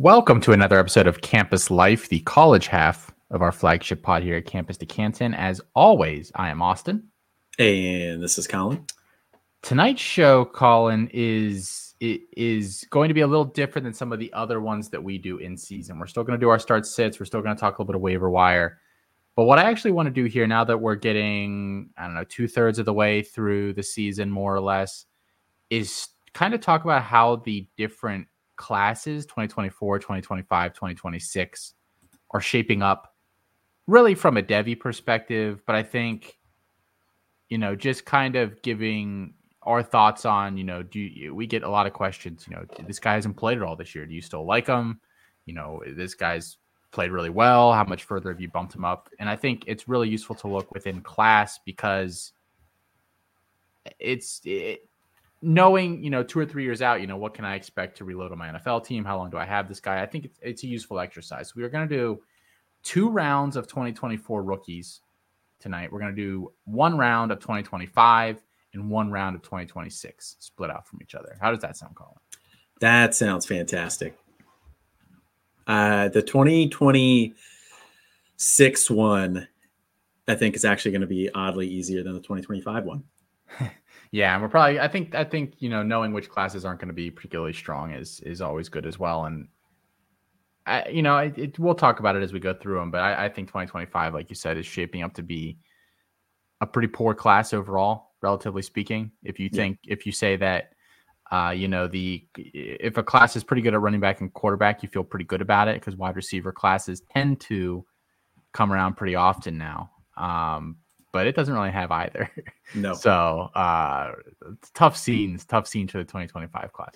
Welcome to another episode of Campus Life, the college half of our flagship pod here at Campus to Canton. As always, I am Austin. And this is Colin. Tonight's show, Colin, is it is going to be a little different than some of the other ones that we do in season. We're still going to do our start sits. We're still going to talk a little bit of waiver wire. But what I actually want to do here, now that we're getting, I don't know, two thirds of the way through the season, more or less, is kind of talk about how the different classes 2024, 2025, 2026 are shaping up really from a Devy perspective. But I think, you know, just kind of giving our thoughts on, you know, do you, we get a lot of questions, you know, this guy hasn't played at all this year. Do you still like him? You know, this guy's played really well. How much further have you bumped him up? And I think it's really useful to look within class because it's it, knowing, you know, two or three years out, you know, what can I expect to reload on my NFL team? How long do I have this guy? I think it's, it's a useful exercise. We are going to do two rounds of 2024 rookies tonight. We're going to do one round of 2025 and one round of 2026 split out from each other. How does that sound, Colin? That sounds fantastic. Uh, the 2026 one, I think, is actually going to be oddly easier than the 2025 one. yeah, and we're probably. I think. I think you know, knowing which classes aren't going to be particularly strong is is always good as well. And I, you know, it, it, we'll talk about it as we go through them. But I, I think 2025, like you said, is shaping up to be a pretty poor class overall, relatively speaking. If you think, yeah. if you say that uh, you know, the if a class is pretty good at running back and quarterback, you feel pretty good about it because wide receiver classes tend to come around pretty often now. Um, but it doesn't really have either. No. so uh, tough scenes, tough scene for the 2025 class.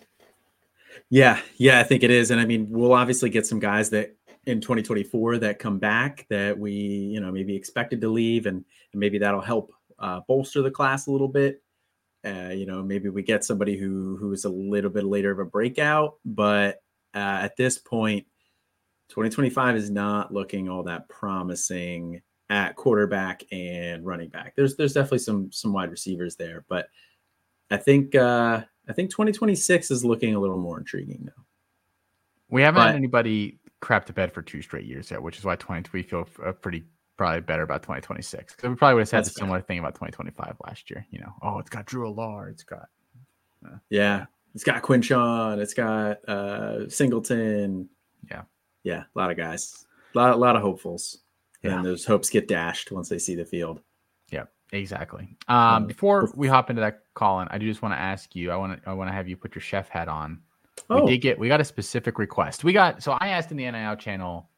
Yeah, yeah, I think it is, and I mean, we'll obviously get some guys that in 2024 that come back that we, you know, maybe expected to leave, and, and maybe that'll help uh, bolster the class a little bit. Uh, you know, maybe we get somebody who who is a little bit later of a breakout, but uh, at this point, 2025 is not looking all that promising at quarterback and running back. There's there's definitely some some wide receivers there, but I think uh, I think 2026 is looking a little more intriguing now. We haven't but, had anybody crap to bed for two straight years yet, which is why 20 we feel uh, pretty probably better about 2026 because we probably would have said That's a similar thing about 2025 last year. You know, oh, it's got Drew Allar, it's got uh, yeah, it's got Quinshon, it's got uh, Singleton. Yeah, yeah, a lot of guys, a lot, a lot of hopefuls, yeah. and those hopes get dashed once they see the field. Yeah, exactly. Um, before we hop into that, Colin, I do just want to ask you. I want to I want to have you put your chef hat on. Oh. We did get we got a specific request. We got so I asked in the NIL channel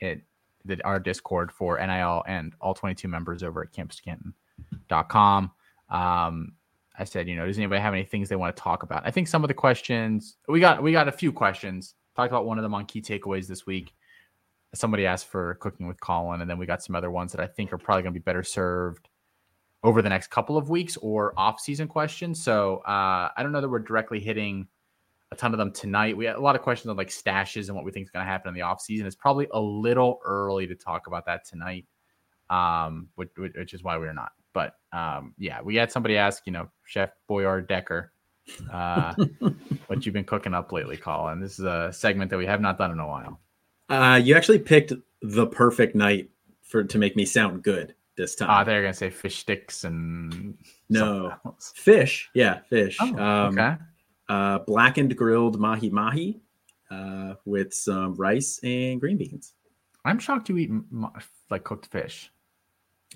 it the, our Discord for NIL and all 22 members over at campuscanton.com. Um, I said, you know, does anybody have any things they want to talk about? I think some of the questions we got, we got a few questions. Talked about one of them on key takeaways this week. Somebody asked for cooking with Colin, and then we got some other ones that I think are probably going to be better served over the next couple of weeks or off-season questions. So uh, I don't know that we're directly hitting a ton of them tonight. We had a lot of questions on like stashes and what we think is going to happen in the offseason. It's probably a little early to talk about that tonight, um, which, which is why we're not. But um, yeah, we had somebody ask, you know, Chef Boyard Decker, uh, what you've been cooking up lately, Colin. This is a segment that we have not done in a while. Uh, you actually picked the perfect night for to make me sound good this time. Ah, they're gonna say fish sticks and no fish. Yeah, fish. Oh, um, okay uh, blackened grilled mahi mahi uh, with some rice and green beans. I'm shocked you eat like cooked fish.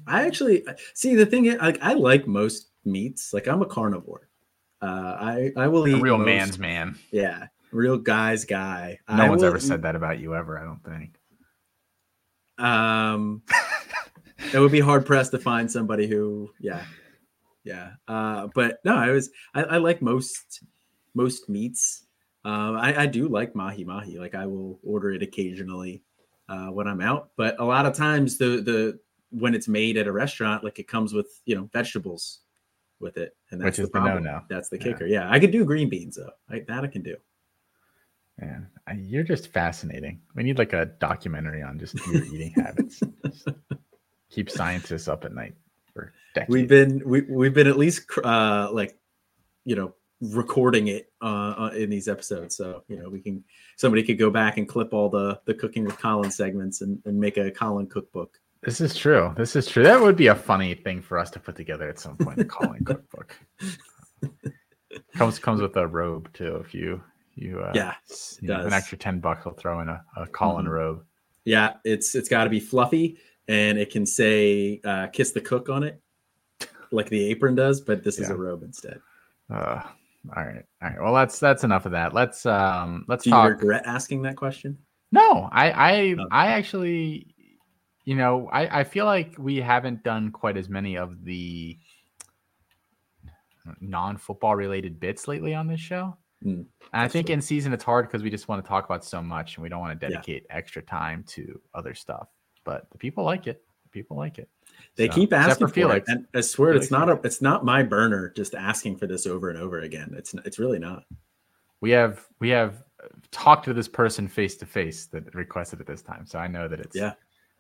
I actually see the thing. Is, like I like most meats. Like I'm a carnivore. Uh, I I will eat a real most, man's man. Yeah, real guy's guy. No I one's ever said that about you ever. I don't think. Um, it would be hard pressed to find somebody who, yeah, yeah. Uh, but no, I was I, I like most most meats. Uh, I, I, do like mahi mahi. Like I will order it occasionally uh, when I'm out, but a lot of times the the when it's made at a restaurant, like it comes with you know vegetables with it, and that's Which the problem. The that's the kicker. Yeah. yeah. I could do green beans though. I, that I can do. Man, you're just fascinating. We need like a documentary on just your eating habits. keep scientists up at night for decades. We've been we we've been at least uh like you know recording it uh, in these episodes. So you know, we can somebody could go back and clip all the the cooking with Colin segments and, and make a Colin cookbook. This is true. This is true. That would be a funny thing for us to put together at some point. The Colin cookbook comes comes with a robe too. If you you uh, yeah, you know, an extra ten bucks, I'll throw in a, a Colin mm-hmm. robe. Yeah, it's it's got to be fluffy and it can say uh, "kiss the cook" on it, like the apron does, but this yeah. is a robe instead. Uh, all right, all right. Well, that's that's enough of that. Let's um let's Do talk. you regret asking that question? No, I I oh. I actually, you know, I I feel like we haven't done quite as many of the non-football related bits lately on this show. Mm, I think true. in season it's hard because we just want to talk about so much and we don't want to dedicate yeah. extra time to other stuff. But the people like it. The people like it. They so, keep asking for, Felix. it, and I swear Felix it's not a, it's not my burner just asking for this over and over again. It's it's really not. We have we have talked to this person face to face that requested it this time, so I know that it's yeah.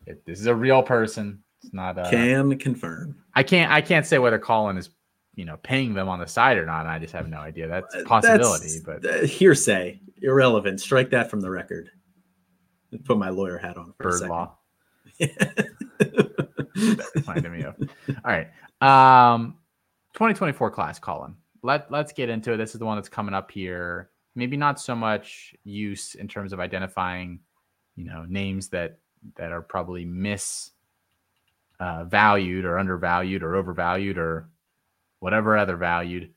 It, this is a real person. It's not a, can confirm. I can't I can't say whether Colin is you know paying them on the side or not. I just have no idea. That's a possibility, That's, but uh, hearsay, irrelevant. Strike that from the record. Put my lawyer hat on. Bird law. Reminded me of. All right. Um, 2024 class, Colin. Let Let's get into it. This is the one that's coming up here. Maybe not so much use in terms of identifying, you know, names that that are probably mis uh, valued or undervalued or overvalued or whatever other valued.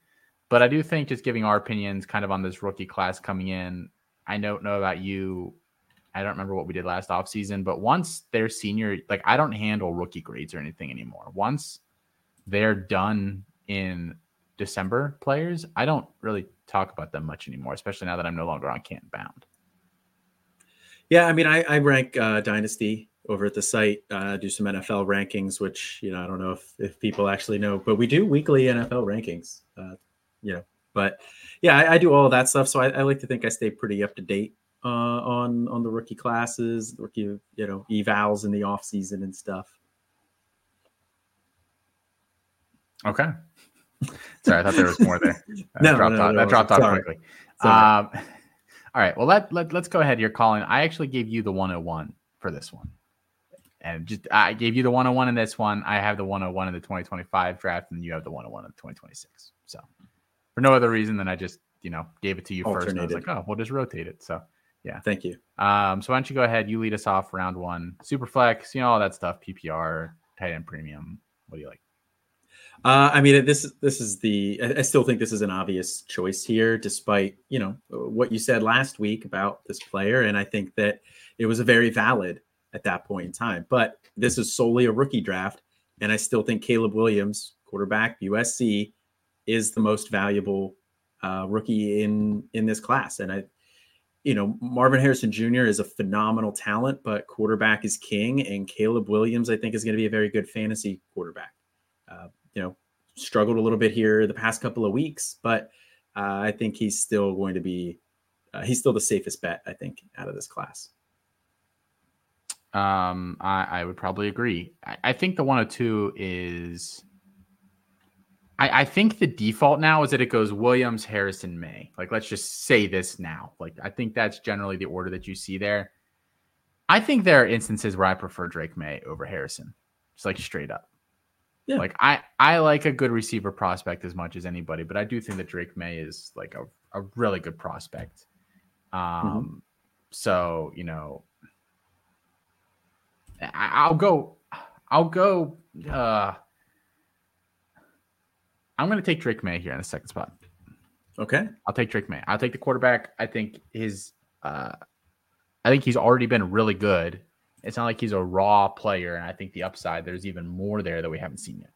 But I do think just giving our opinions kind of on this rookie class coming in. I don't know about you. I don't remember what we did last offseason, but once they're senior, like I don't handle rookie grades or anything anymore. Once they're done in December players, I don't really talk about them much anymore, especially now that I'm no longer on Canton Bound. Yeah, I mean, I, I rank uh, Dynasty over at the site, uh, do some NFL rankings, which you know I don't know if if people actually know, but we do weekly NFL rankings. Uh, you know, but yeah, I, I do all of that stuff. So I, I, like to think I stay pretty up to date uh, on on the rookie classes, rookie you know evals in the off season and stuff. Okay. Sorry, I thought there was more there. That no, dropped no, off, no, that dropped off quickly. Um, all right. Well, let, let let's go ahead You're calling. I actually gave you the 101 for this one. And just I gave you the 101 in this one. I have the 101 in the 2025 draft, and you have the 101 in the 2026. So for no other reason than I just, you know, gave it to you Alternated. first. And I was like, oh, we'll just rotate it. So yeah. Thank you. Um, so why don't you go ahead? You lead us off round one. Super flex, you know, all that stuff, PPR, tight end premium. What do you like? Uh, I mean, this is this is the. I still think this is an obvious choice here, despite you know what you said last week about this player, and I think that it was a very valid at that point in time. But this is solely a rookie draft, and I still think Caleb Williams, quarterback, USC, is the most valuable uh, rookie in in this class, and I you know, Marvin Harrison Jr. is a phenomenal talent, but quarterback is king. And Caleb Williams, I think, is going to be a very good fantasy quarterback. Uh, you know, struggled a little bit here the past couple of weeks, but uh, I think he's still going to be, uh, he's still the safest bet, I think, out of this class. Um, I, I would probably agree. I, I think the 102 is I, I, think the default now is that it goes Williams, Harrison, Maye. Like, let's just say this now. Like, I think that's generally the order that you see there. I think there are instances where I prefer Drake Maye over Harrison, It's like straight up. Yeah. Like I, I like a good receiver prospect as much as anybody, but I do think that Drake Maye is like a, a really good prospect. Um, mm-hmm. so you know, I'll go, I'll go. Uh, I'm going to take Drake Maye here in the second spot. Okay. I'll take Drake Maye. I'll take the quarterback. I think his, uh, I think he's already been really good. It's not like he's a raw player, and I think the upside there's even more there that we haven't seen yet.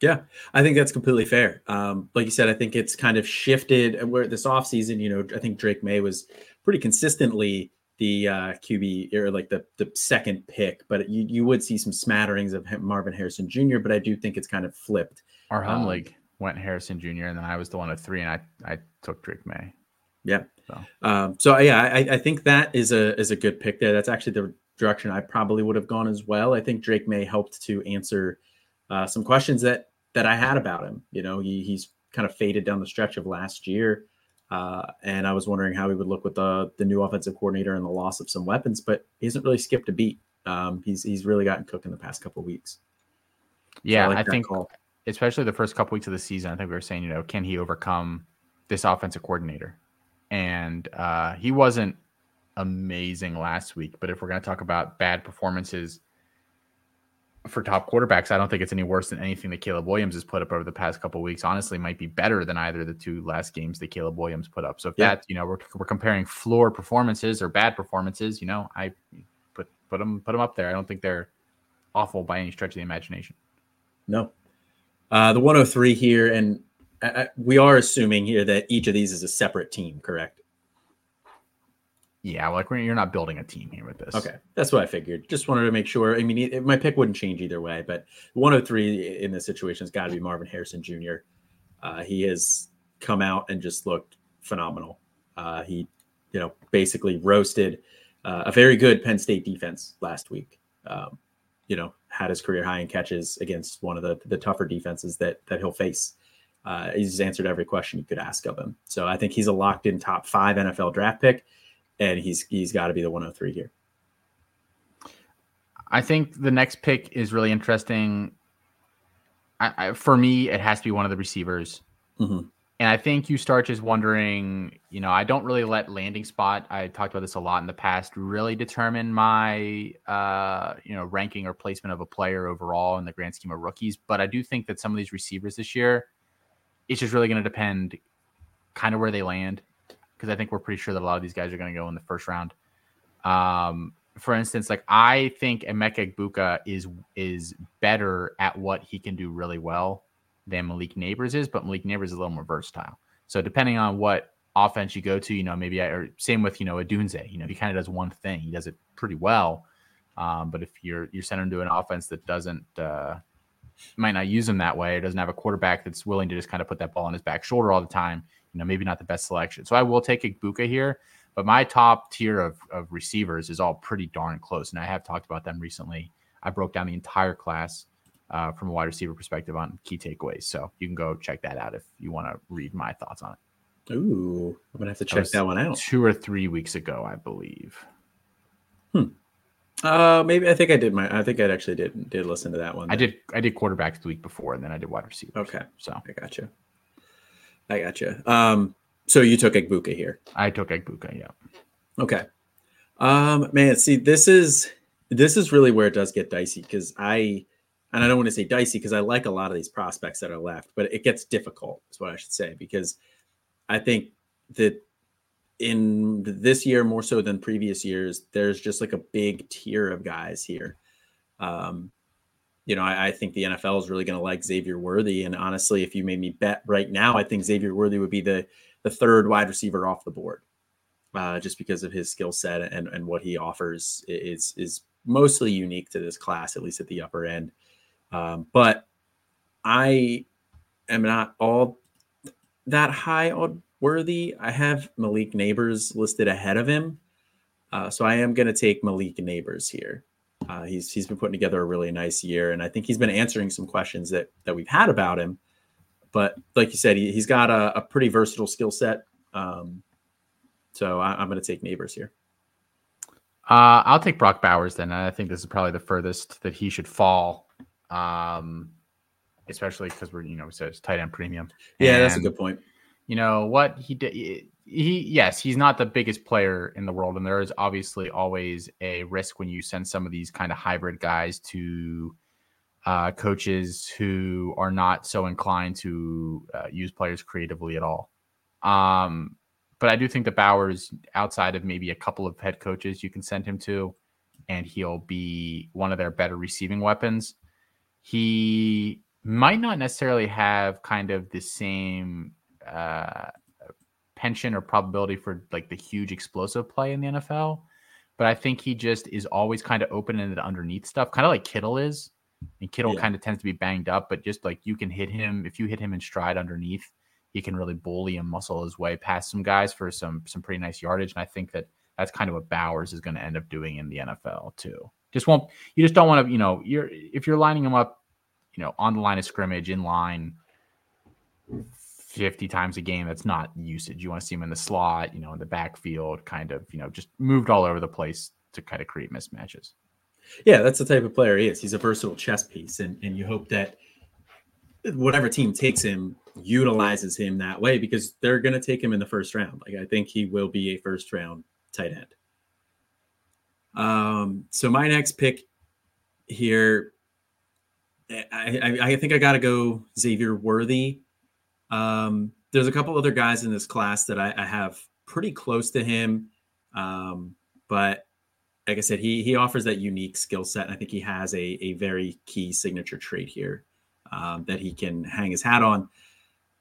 Yeah, I think that's completely fair. Um, like you said, I think it's kind of shifted where this offseason, you know, I think Drake Maye was pretty consistently the uh, QB or like the the second pick, but you you would see some smatterings of Marvin Harrison Jr. But I do think it's kind of flipped. Our home um, league went Harrison Jr. and then I was the one at three, and I I took Drake Maye. Yeah. So, um, so yeah, I, I think that is a is a good pick there. That's actually the direction I probably would have gone as well. I think Drake Maye helped to answer uh, some questions that that I had about him. You know, he, he's kind of faded down the stretch of last year. Uh, and I was wondering how he would look with the the new offensive coordinator and the loss of some weapons, but he hasn't really skipped a beat. Um, he's he's really gotten cooked in the past couple weeks. Yeah, so I, like I think call. especially the first couple weeks of the season, I think we were saying, you know, can he overcome this offensive coordinator? And uh, he wasn't amazing last week, but if we're going to talk about bad performances for top quarterbacks, I don't think it's any worse than anything that Caleb Williams has put up over the past couple weeks. Honestly, might be better than either of the two last games that Caleb Williams put up. So if yeah. that, you know, we're, we're comparing floor performances or bad performances, you know, I put put them put them up there. I don't think they're awful by any stretch of the imagination. No, uh, the 103 here, and I, I, we are assuming here that each of these is a separate team, correct? Yeah, like you're not building a team here with this. Okay, that's what I figured. Just wanted to make sure. I mean, it, my pick wouldn't change either way, but 103 in this situation has got to be Marvin Harrison Jr. Uh, he has come out and just looked phenomenal. Uh, he, you know, basically roasted uh, a very good Penn State defense last week. Um, you know, had his career high in catches against one of the the tougher defenses that that he'll face. Uh, he's answered every question you could ask of him. So I think he's a locked in top five NFL draft pick and he's he's got to be the 103 here. I think the next pick is really interesting. I, I, for me, it has to be one of the receivers. Mm-hmm. And I think you start just wondering, you know, I don't really let landing spot. I talked about this a lot in the past. Really determine my, uh, you know, ranking or placement of a player overall in the grand scheme of rookies. But I do think that some of these receivers this year, it's just really going to depend, kind of where they land because I think we're pretty sure that a lot of these guys are going to go in the first round. Um, for instance, like I think Emeka Egbuka is is better at what he can do really well than Malik Nabers is, but Malik Nabers is a little more versatile. So depending on what offense you go to, you know, maybe I, or same with you know Odunze, you know, he kind of does one thing, he does it pretty well. Um, but if you're you're sent into an offense that doesn't uh, might not use him that way, or doesn't have a quarterback that's willing to just kind of put that ball on his back shoulder all the time, you know, maybe not the best selection. So I will take Egbuka here, but my top tier of, of receivers is all pretty darn close. And I have talked about them recently. I broke down the entire class uh, from a wide receiver perspective on key takeaways. So you can go check that out if you want to read my thoughts on it. Ooh, I'm gonna have to check that, that one out. Two or three weeks ago, I believe. Hmm. Uh, maybe I think I did my. I think I actually did did listen to that one. I did. I did quarterbacks the week before, and then I did wide receiver. Okay, so I got you. I got you. Um, so you took Egbuka here. I took Egbuka. Yeah. Okay. Um, man, see, this is this is really where it does get dicey because I, and I don't want to say dicey because I like a lot of these prospects that are left, but it gets difficult. Is what I should say because I think that in this year more so than previous years, there's just like a big tier of guys here. Um, you know, I, I, think the NFL is really going to like Xavier Worthy. And honestly, if you made me bet right now, I think Xavier Worthy would be the the third wide receiver off the board, uh, just because of his skill set and and what he offers is is mostly unique to this class, at least at the upper end. Um, but I am not all that high on Worthy. I have Malik Nabers listed ahead of him, uh, so I am going to take Malik Nabers here. Uh, he's he's been putting together a really nice year, and I think he's been answering some questions that that we've had about him. But like you said, he, has got a, a, pretty versatile skill set. Um, so I, am going to take Nabers here. Uh, I'll take Brock Bowers then. I think this is probably the furthest that he should fall, um, especially because we're you know so it's tight end premium. Yeah, and, that's a good point. You know what he did he yes he's not the biggest player in the world and there is obviously always a risk when you send some of these kind of hybrid guys to uh, coaches who are not so inclined to uh, use players creatively at all. Um, but i do think that bowers outside of maybe a couple of head coaches you can send him to and he'll be one of their better receiving weapons he might not necessarily have kind of the same uh, pension or probability for like the huge explosive play in the NFL. But I think he just is always kind of open ended underneath stuff, kind of like Kittle is. And Kittle yeah. kind of tends to be banged up, but just like you can hit him if you hit him in stride underneath, he can really bully and muscle his way past some guys for some some pretty nice yardage. And I think that that's kind of what Bowers is going to end up doing in the NFL too. Just won't you just don't want to you know you're if you're lining him up, you know on the line of scrimmage in line 50 times a game. That's not usage. You want to see him in the slot, you know, in the backfield, kind of, you know, just moved all over the place to kind of create mismatches. Yeah, that's the type of player he is. He's a versatile chess piece, and and you hope that whatever team takes him utilizes him that way because they're going to take him in the first round. Like I think he will be a first round tight end. Um, so my next pick here, I, I, I think I got to go Xavier Worthy. Um, there's a couple other guys in this class that I, I have pretty close to him, um, but like I said, he he offers that unique skill set, I think he has a a very key signature trait here um, that he can hang his hat on,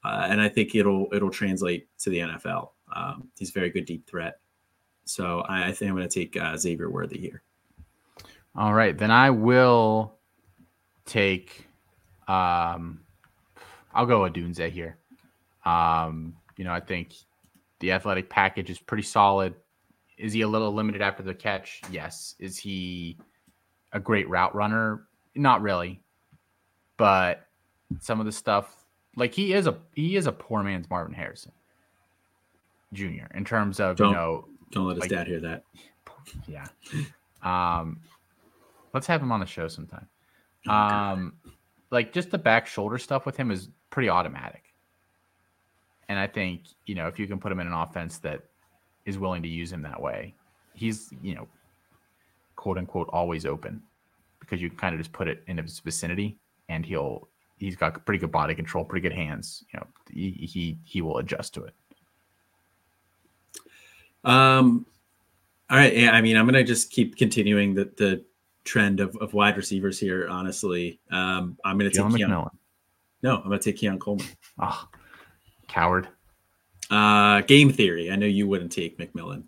uh, and I think it'll it'll translate to the NFL. Um, he's very good deep threat, so I, I think I'm going to take uh, Xavier Worthy here. All right, then I will take. Um, I'll go Odunze here. Um, you know, I think the athletic package is pretty solid. Is he a little limited after the catch? Yes. Is he a great route runner? Not really. But some of the stuff like he is a he is a poor man's Marvin Harrison Jr. in terms of don't, you know don't let his like, dad hear that. Yeah. Um let's have him on the show sometime. Um like just the back shoulder stuff with him is pretty automatic. And I think, you know, if you can put him in an offense that is willing to use him that way. He's, you know, quote unquote, always open because you kind of just put it in his vicinity and he'll, he's got pretty good body control, pretty good hands. You know, he, he, he will adjust to it. Um, all right. Yeah. I mean, I'm going to just keep continuing the, the trend of, of wide receivers here. Honestly, um, I'm going to take Keon. No, I'm going to take Keon Coleman. Oh, coward. Uh, game theory. I know you wouldn't take McMillan,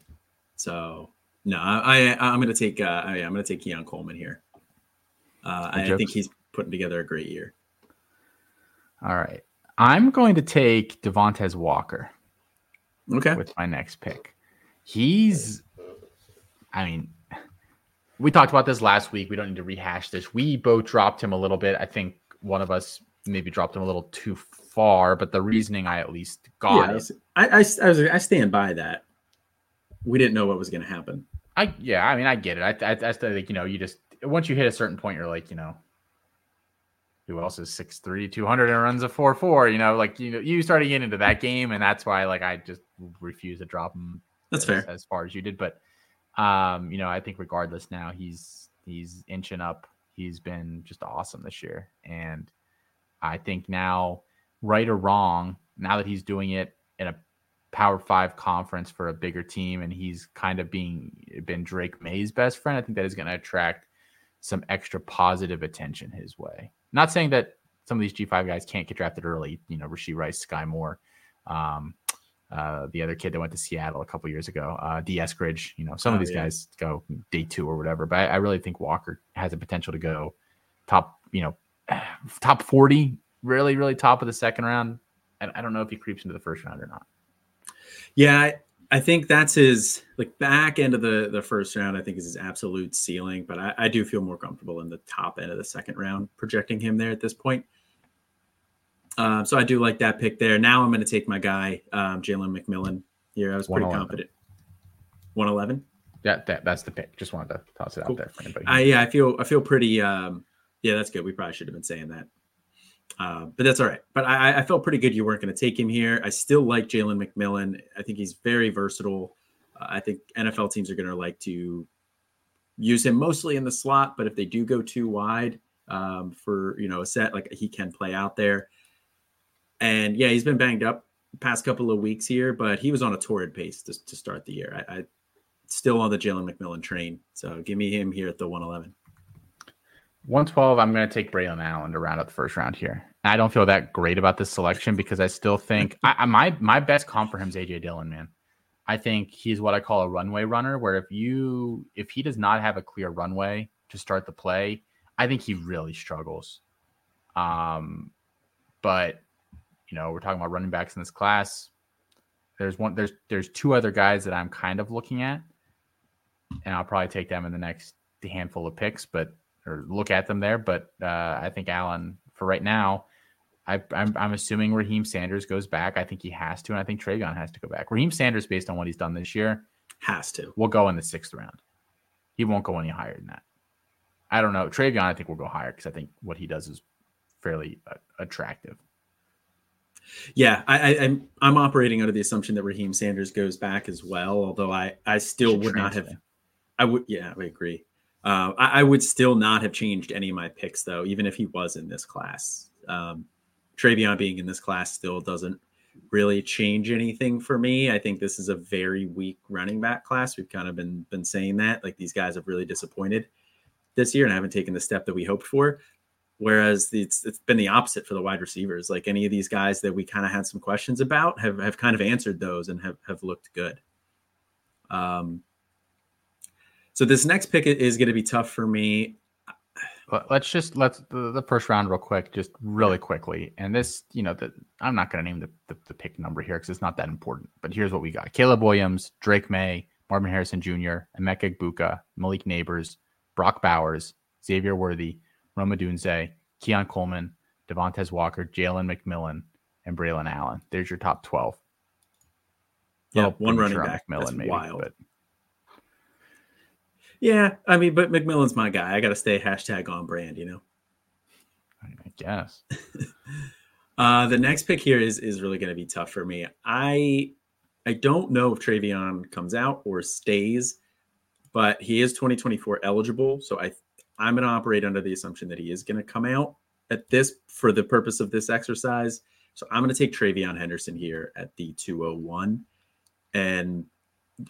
so no, I, I am going to take uh, I, am going to take Keon Coleman here. Uh, I, I think he's putting together a great year. All right, I'm going to take Devontez Walker. Okay, with my next pick, he's. I mean, we talked about this last week. We don't need to rehash this. We both dropped him a little bit. I think one of us maybe dropped him a little too far, but the reasoning I at least got. Yeah, I, I, I, was, I stand by that. We didn't know what was going to happen. I yeah, I mean, I get it. I, I, I think you know, you just once you hit a certain point, you're like, you know, who else is 6'3", 200 and runs a 4'4", you know, like you know, you started getting into that game, and that's why like I just refuse to drop him. That's as, fair as far as you did, but um, you know, I think regardless now he's he's inching up. He's been just awesome this year, and I think now right or wrong, now that he's doing it in a Power Five conference for a bigger team, and he's kind of being been Drake Maye's best friend, I think that is going to attract some extra positive attention his way. Not saying that some of these G5 guys can't get drafted early. You know, Rashee Rice, Skyy Moore, um, uh, the other kid that went to Seattle a couple years ago, uh, D. Eskridge. You know, some oh, of these yeah. guys go day two or whatever. But I, I really think Walker has the potential to go top. You know, top forty really, really top of the second round. And I don't know if he creeps into the first round or not. Yeah, I, I think that's his like back end of the the first round. I think is his absolute ceiling, but I, I do feel more comfortable in the top end of the second round, projecting him there at this point. Um, so I do like that pick there. Now I'm going to take my guy, um, Jalen McMillan. Here, I was pretty confident. One eleven. Yeah, that, that's the pick. Just wanted to toss it cool. out there for anybody. I, yeah, I feel I feel pretty. Um, yeah, that's good. We probably should have been saying that. Uh, but that's all right. But I, I felt pretty good you weren't going to take him here. I still like Jalen McMillan. I think he's very versatile. Uh, I think NFL teams are going to like to use him mostly in the slot, but if they do go too wide um, for you know a set, like he can play out there. And yeah, he's been banged up past couple of weeks here, but he was on a torrid pace to, to start the year. I, I still on the Jalen McMillan train, so give me him here at the 111. 112, I'm going to take Braylon Allen to round out the first round here. I don't feel that great about this selection because I still think I, my my best comp for him is AJ Dillon, man. I think he's what I call a runway runner, where if you if he does not have a clear runway to start the play, I think he really struggles. Um, but you know, we're talking about running backs in this class. There's one there's there's two other guys that I'm kind of looking at, and I'll probably take them in the next handful of picks, but or look at them there. But uh, I think Allen, for right now, I, I'm, I'm assuming Raheem Sanders goes back. I think he has to, and I think TreVeyon has to go back. Raheem Sanders, based on what he's done this year, has to. Will go in the sixth round. He won't go any higher than that. I don't know. TreVeyon, I think will go higher because I think what he does is fairly uh, attractive. Yeah, I, I, am I'm, I'm operating under the assumption that Raheem Sanders goes back as well. Although I I still would transfer. not have. I would yeah I agree. Uh, I, I, would still not have changed any of my picks though, even if he was in this class. Um, TreVeyon being in this class still doesn't really change anything for me. I think this is a very weak running back class. We've kind of been been saying that like these guys have really disappointed this year and haven't taken the step that we hoped for. Whereas it's it's been the opposite for the wide receivers. Like any of these guys that we kind of had some questions about have have kind of answered those and have have looked good. Um. So this next pick is going to be tough for me let's just let's the, the, first round real quick, just really quickly. And this, you know, the, I'm not going to name the, the, the, pick number here because it's not that important. But here's what we got: Caleb Williams, Drake Maye, Marvin Harrison Jr., Emeka Egbuka, Malik Nabers, Brock Bowers, Xavier Worthy, Rome Odunze, Keon Coleman, Devontez Walker, Jalen McMillan, and Braylon Allen. There's your top twelve. Yeah, one running back. McMillan, That's maybe, wild. But yeah, I mean, but McMillan's my guy. I got to stay hashtag on brand, you know. I guess. uh, the next pick here is is really going to be tough for me. I I don't know if TreVeyon comes out or stays, but he is 2024 eligible, so I I'm going to operate under the assumption that he is going to come out at this for the purpose of this exercise. So I'm going to take TreVeyon Henderson here at the 201. And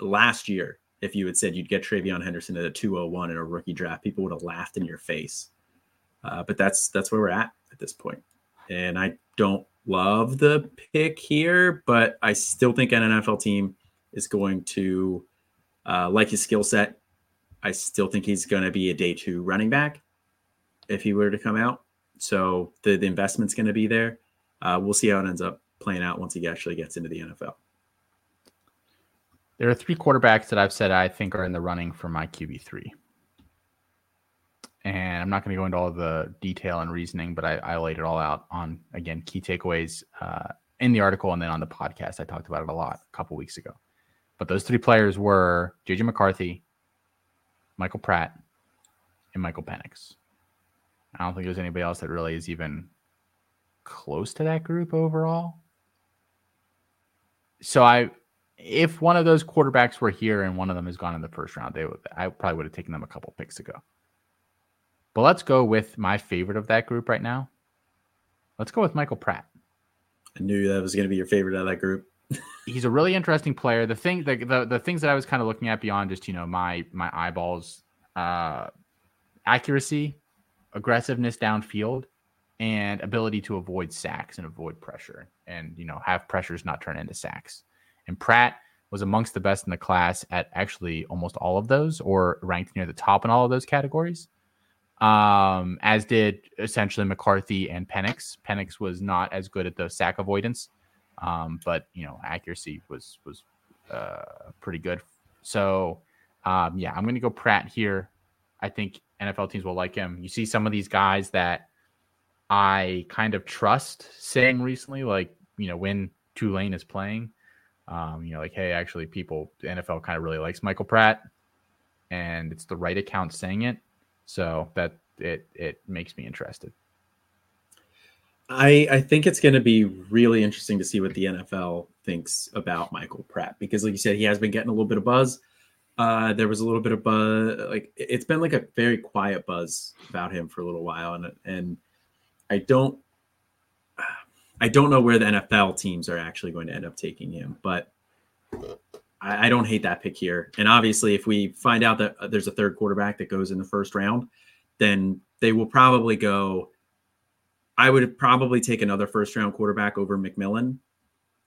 last year, if you had said you'd get TreVeyon Henderson at a 201 in a rookie draft, people would have laughed in your face. Uh, but that's that's where we're at at this point. And I don't love the pick here, but I still think an NFL team is going to uh, like his skill set. I still think he's going to be a day two running back if he were to come out. So the, the investment's going to be there. Uh, we'll see how it ends up playing out once he actually gets into the NFL. There are three quarterbacks that I've said I think are in the running for my QB3. And I'm not going to go into all the detail and reasoning, but I, I laid it all out on, again, key takeaways uh, in the article and then on the podcast. I talked about it a lot a couple weeks ago. But those three players were JJ McCarthy, Michael Pratt, and Michael Penix. I don't think there's anybody else that really is even close to that group overall. So I if one of those quarterbacks were here and one of them has gone in the first round, they would I probably would have taken them a couple picks ago. But let's go with my favorite of that group right now. Let's go with Michael Pratt. I knew that was going to be your favorite out of that group. He's a really interesting player. The thing, the, the the things that I was kind of looking at beyond just you know my my eyeballs, uh, accuracy, aggressiveness downfield, and ability to avoid sacks and avoid pressure, and you know have pressures not turn into sacks. And Pratt was amongst the best in the class at actually almost all of those, or ranked near the top in all of those categories. Um, as did essentially McCarthy and Penix. Penix was not as good at the sack avoidance, um, but you know accuracy was was uh, pretty good. So um, yeah, I'm going to go Pratt here. I think NFL teams will like him. You see some of these guys that I kind of trust saying recently, like you know when Tulane is playing, um, you know, like, hey, actually, people, the NFL kind of really likes Michael Pratt, and it's the right account saying it, so that it it makes me interested. I I think it's going to be really interesting to see what the NFL thinks about Michael Pratt because, like you said, he has been getting a little bit of buzz. Uh, there was a little bit of buzz, like it's been like a very quiet buzz about him for a little while, and and I don't I don't know where the NFL teams are actually going to end up taking him, but I, I, don't hate that pick here. And obviously, if we find out that uh, there's a third quarterback that goes in the first round, then they will probably go. I would probably take another first round quarterback over McMillan.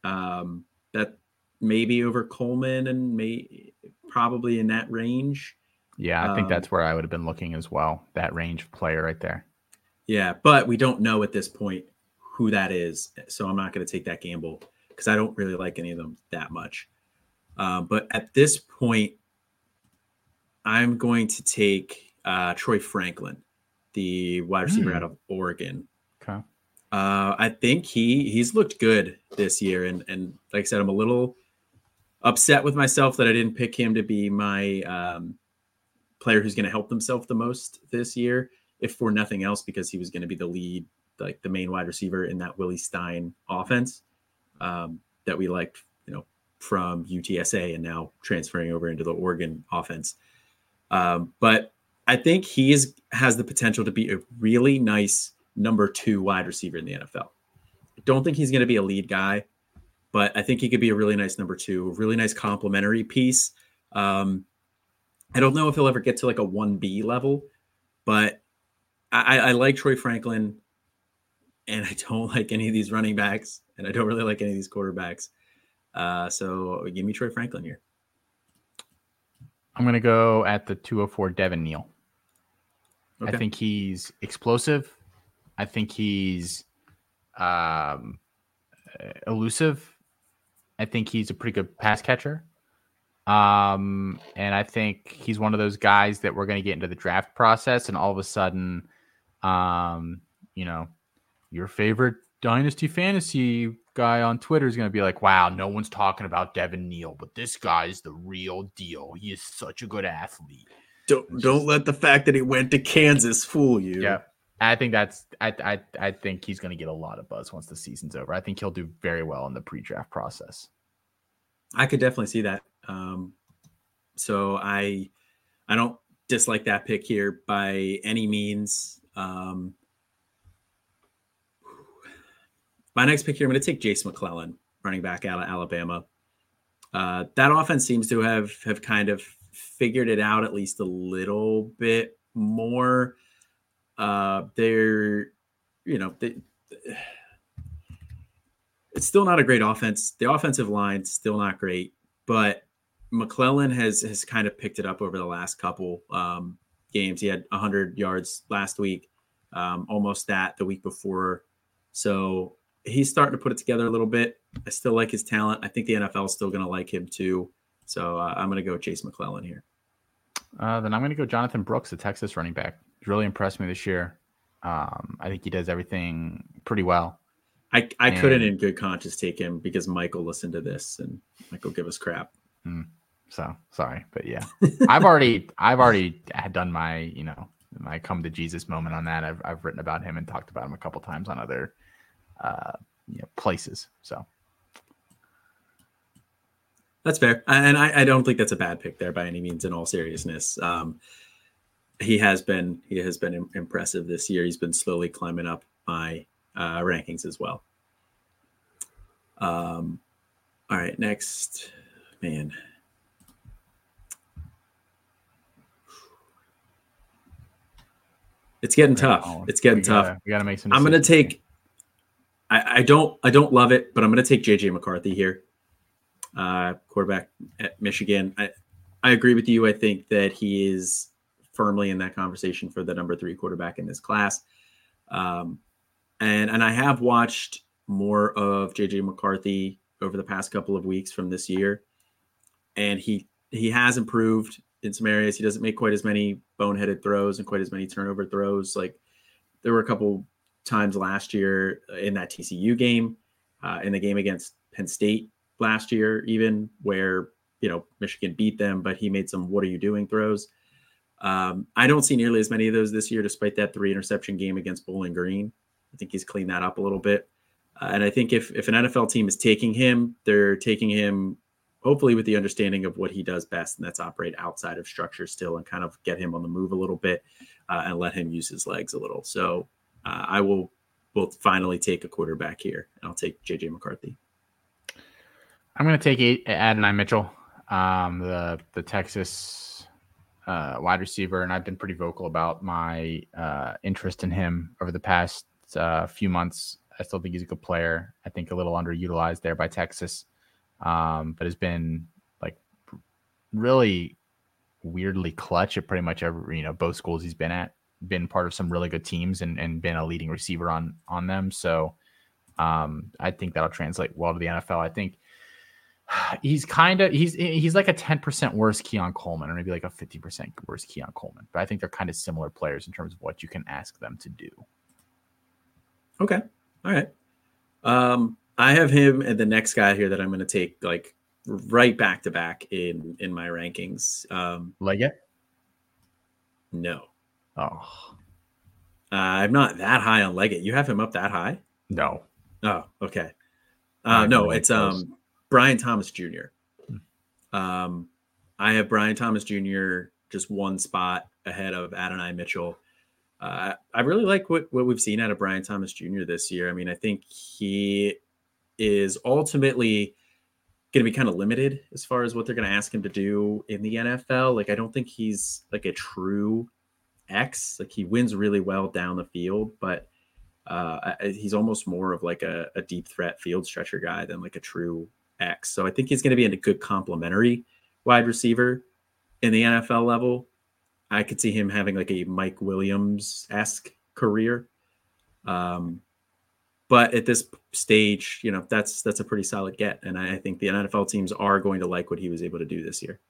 Um, that maybe over Coleman and may probably in that range. Yeah, I think um, that's where I would have been looking as well. That range of player right there. Yeah, but we don't know at this point who that is. So I'm not going to take that gamble because I don't really like any of them that much. Uh, but at this point, I'm going to take uh, Troy Franklin, the wide receiver mm. out of Oregon. Okay. Uh, I think he he's looked good this year, and and like I said, I'm a little upset with myself that I didn't pick him to be my um, player who's going to help himself the most this year, if for nothing else, because he was going to be the lead, like the main wide receiver in that Willie Stein offense um, that we liked, you know, from UTSA and now transferring over into the Oregon offense. Um, but I think he is has the potential to be a really nice number two wide receiver in the NFL. I don't think he's going to be a lead guy, but I think he could be a really nice number two, a really nice complementary piece. Um, I don't know if he'll ever get to like a 1B level, but I, I like Troy Franklin and I don't like any of these running backs and I don't really like any of these quarterbacks. Uh, so give me Troy Franklin here. I'm going to go at the 204 Devin Neal. Okay. I think he's explosive. I think he's um, elusive. I think he's a pretty good pass catcher. Um, and I think he's one of those guys that we're going to get into the draft process, and all of a sudden, um, you know, your favorite dynasty fantasy guy on Twitter is going to be like, "Wow, no one's talking about Devin Neal, but this guy's the real deal. He is such a good athlete." Don't don't let the fact that he went to Kansas fool you. Yeah, I think that's I I I think he's going to get a lot of buzz once the season's over. I think he'll do very well in the pre-draft process. I could definitely see that. Um, so I I don't dislike that pick here by any means. Um, my next pick here, I'm going to take Jase McClellan, running back out of Alabama. Uh, that offense seems to have have kind of figured it out at least a little bit more. Uh, they're, you know, they, it's still not a great offense. The offensive line's still not great, but McClellan has has kind of picked it up over the last couple um, games. He had 100 yards last week, um, almost that the week before. So he's starting to put it together a little bit. I still like his talent. I think the NFL is still going to like him too. So uh, I'm going to go Jase McClellan here. Uh, then I'm going to go Jonathan Brooks, the Texas running back. He's really impressed me this year. Um, I think he does everything pretty well. I, I and, couldn't in good conscience take him because Michael listened to this and Michael give us crap. Hmm. so sorry, but yeah, I've already I've already had done my you know my come to Jesus moment on that. I've I've written about him and talked about him a couple times on other uh, you know, places. So that's fair, and I, I, don't think that's a bad pick there by any means. In all seriousness, um, he has been he has been impressive this year. He's been slowly climbing up my uh, rankings as well. Um, all right, next, man. It's getting tough. It's getting we tough. Gotta, we gotta make some. I'm gonna take I, I don't I don't love it, but I'm going to take JJ McCarthy here, uh, quarterback at Michigan. I I agree with you. I think that he is firmly in that conversation for the number three quarterback in this class. Um, and and I have watched more of JJ McCarthy over the past couple of weeks from this year, and he he has improved in some areas. He doesn't make quite as many boneheaded throws and quite as many turnover throws. Like there were a couple times last year in that TCU game, uh, in the game against Penn State last year, even where you know Michigan beat them, but he made some "What are you doing?" throws. Um, I don't see nearly as many of those this year, despite that three interception game against Bowling Green. I think he's cleaned that up a little bit, uh, and I think if if an NFL team is taking him, they're taking him hopefully with the understanding of what he does best, and that's operate outside of structure still and kind of get him on the move a little bit uh, and let him use his legs a little. So uh, I will will finally take a quarterback here. And I'll take JJ McCarthy. I'm going to take Adonai Mitchell, um, the the Texas uh, wide receiver, and I've been pretty vocal about my uh, interest in him over the past uh, few months. I still think he's a good player. I think a little underutilized there by Texas, um, but has been like really weirdly clutch at pretty much every you know both schools he's been at been part of some really good teams and, and been a leading receiver on on them. So um, I think that'll translate well to the NFL. I think he's kind of he's he's like a 10% worse Keon Coleman or maybe like a 50% worse Keon Coleman. But I think they're kind of similar players in terms of what you can ask them to do. Okay. All right. Um, I have him and the next guy here that I'm going to take like right back to back in in my rankings. Um, Leggett? No. Oh. Uh, I'm not that high on Leggett. You have him up that high? No. Oh, okay. Uh, no, it's um Brian Thomas Jr. Um, I have Brian Thomas Jr. just one spot ahead of Adonai Mitchell. Uh, I really like what, what we've seen out of Brian Thomas Jr. this year. I mean, I think he is ultimately going to be kind of limited as far as what they're going to ask him to do in the NFL. Like, I don't think he's like a true X. Like, he wins really well down the field, but uh, he's almost more of like a, a, deep threat field stretcher guy than like a true X. So I think he's going to be a good complementary wide receiver in the NFL level. I could see him having like a Mike Williams esque career. Um, but at this stage, you know, that's that's a pretty solid get, and I think the NFL teams are going to like what he was able to do this year.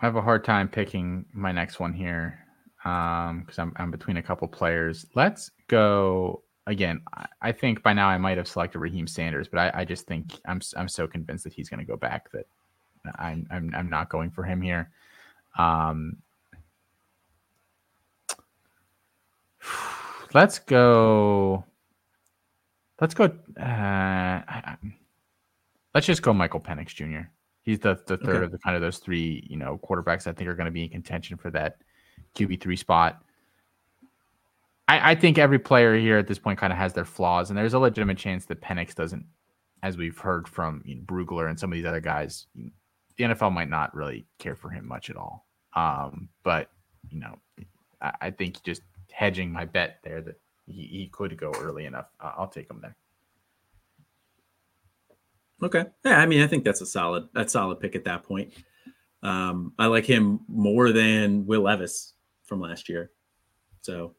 I have a hard time picking my next one here because um, I'm I'm between a couple players. Let's go again. I, think by now I might have selected Raheim Sanders, but I, I just think I'm I'm so convinced that he's going to go back that I'm, I'm I'm not going for him here. Um, let's go. Let's go. Uh, let's just go Michael Penix Jr. He's the, the third okay. of the kind of those three, you know, quarterbacks I think are going to be in contention for that QB three spot. I, I think every player here at this point kind of has their flaws, and there's a legitimate chance that Penix doesn't, as we've heard from you know, Brugler and some of these other guys, the NFL might not really care for him much at all. Um, but you know, I, I, think just hedging my bet there that he, he could go early enough. Uh, I'll take him there. Okay. Yeah, I mean, I think that's a solid that's solid pick at that point. Um, I like him more than Will Levis from last year. So,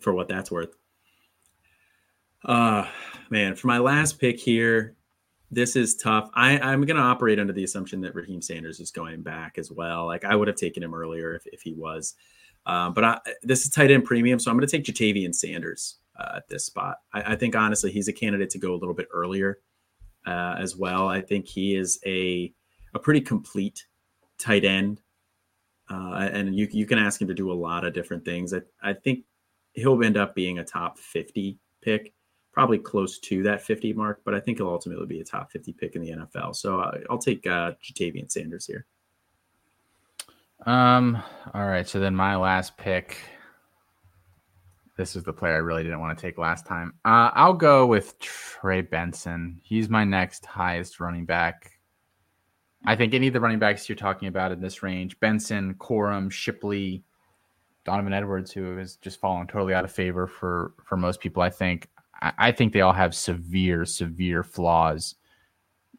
for what that's worth. Uh man, for my last pick here, this is tough. I, I'm going to operate under the assumption that Raheim Sanders is going back as well. Like I would have taken him earlier if, if he was. Um, but I, this is tight end premium, so I'm going to take Ja'Tavion Sanders uh, at this spot. I, I, think honestly he's a candidate to go a little bit earlier uh, as well. I think he is a a pretty complete tight end, uh, and you you can ask him to do a lot of different things. I, I think he'll end up being a top 50 pick probably close to that 50 mark, but I think he'll ultimately be a top 50 pick in the NFL. So uh, I'll take uh, Ja'Tavion Sanders here. Um. All right. So then my last pick. This is the player I really didn't want to take last time. Uh, I'll go with Trey Benson. He's my next highest running back. I think any of the running backs you're talking about in this range, Benson, Corum, Shipley, Donovan Edwards, who has just fallen totally out of favor for for most people. I think I think they all have severe, severe flaws.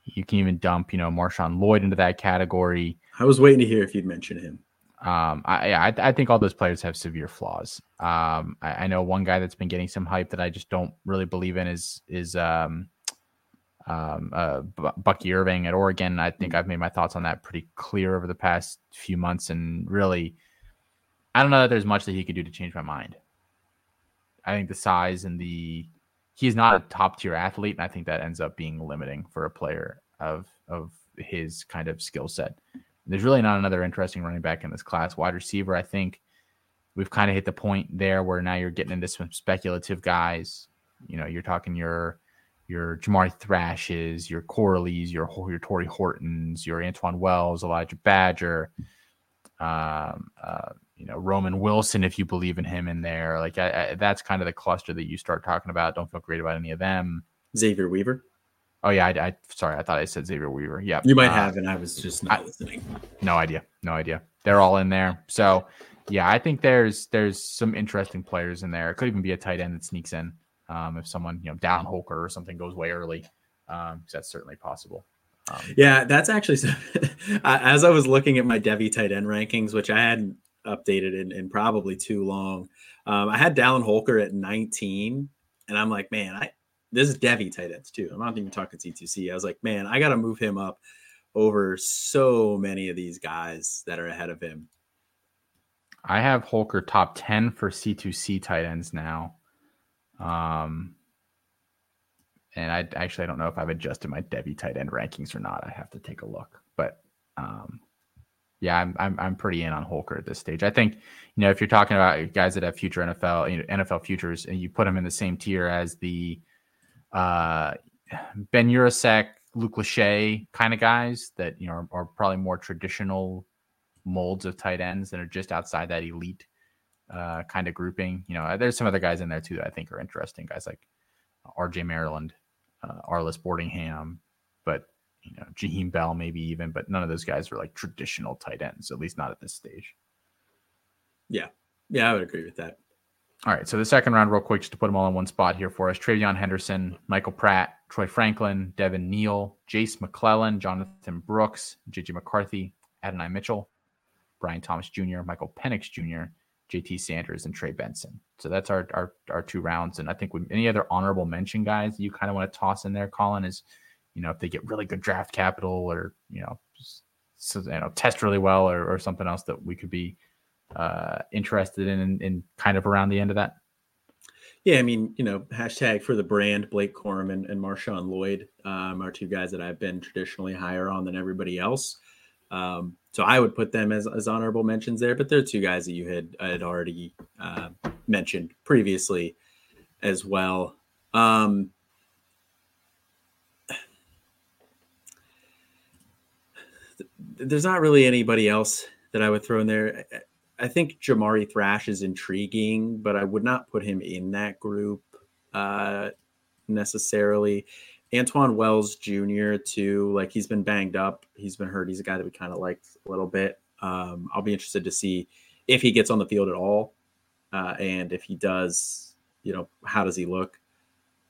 You can even dump, you know, Marshawn Lloyd into that category. I was waiting to hear if you'd mention him. Um, I, I, I think all those players have severe flaws. Um, I, I, know one guy that's been getting some hype that I just don't really believe in is is um, um, uh, Bucky Irving at Oregon. I think I've made my thoughts on that pretty clear over the past few months, and really, I don't know that there's much that he could do to change my mind. I think the size and the he's not a top tier athlete, and I think that ends up being limiting for a player of of his kind of skill set. There's really not another interesting running back in this class. Wide receiver, I think we've kind of hit the point there where now you're getting into some speculative guys. You know, you're talking your your Jamari Thrashes, your Corleys, your your Tory Hortons, your Antwane Wells, Elijah Badger, um, uh, you know Roman Wilson if you believe in him in there. Like I, I, that's kind of the cluster that you start talking about. Don't feel great about any of them. Xavier Weaver. Oh yeah, I, I sorry, I thought I said Xavier Weaver. Yeah, you might uh, have, and I was just not I, listening. No idea, no idea. They're all in there. So yeah, I think there's there's some interesting players in there. It could even be a tight end that sneaks in um, if someone you know Dallin Holker or something goes way early. Um, that's certainly possible. Um, yeah, that's actually so, as I was looking at my Devy tight end rankings, which I hadn't updated in, in probably too long. Um, I had Dallin Holker at 19, and I'm like, man, I this is Devy tight ends too. I'm not even talking C2C. I was like, man, I got to move him up over so many of these guys that are ahead of him. I have Holker top 10 for C2C tight ends now. Um, and I actually I don't know if I've adjusted my Devy tight end rankings or not. I have to take a look, but um, yeah, I'm, I'm I'm pretty in on Holker at this stage. I think you know if you're talking about guys that have future NFL you know, NFL futures and you put them in the same tier as the uh, Ben Yurosek, Luke Lachey kind of guys that you know are, are, probably more traditional molds of tight ends that are just outside that elite uh, kind of grouping. You know, there's some other guys in there too that I think are interesting. Guys like R.J. Maryland, uh, Arlis Boardingham, but you know, Jaheim Bell maybe even, but none of those guys are like traditional tight ends, at least not at this stage. Yeah. Yeah, I would agree with that. All right. So the second round, real quick, just to put them all in one spot here for us TreVeyon Henderson, Michael Pratt, Troy Franklin, Devin Neal, Jase McClellan, Jonathan Brooks, JJ McCarthy, Adonai Mitchell, Brian Thomas Jr., Michael Penix Jr., JT Sanders, and Trey Benson. So that's our our, our two rounds. And I think any other honorable mention guys you kind of want to toss in there, Colin, is you know, if they get really good draft capital or, you know, you know, test really well or, or something else that we could be uh, interested in, in, in kind of around the end of that? Yeah, I mean, you know, hashtag for the brand, Blake Corum and, and Marshawn Lloyd um, are two guys that I've been traditionally higher on than everybody else. Um, so I would put them as, as honorable mentions there, but they're two guys that you had had already uh, mentioned previously as well. Um, there's not really anybody else that I would throw in there. I think Jamari Thrash is intriguing, but I would not put him in that group uh, necessarily. Antwane Wells Jr. too, like he's been banged up, he's been hurt. He's a guy that we kind of liked a little bit. Um, I'll be interested to see if he gets on the field at all, uh, and if he does, you know, how does he look?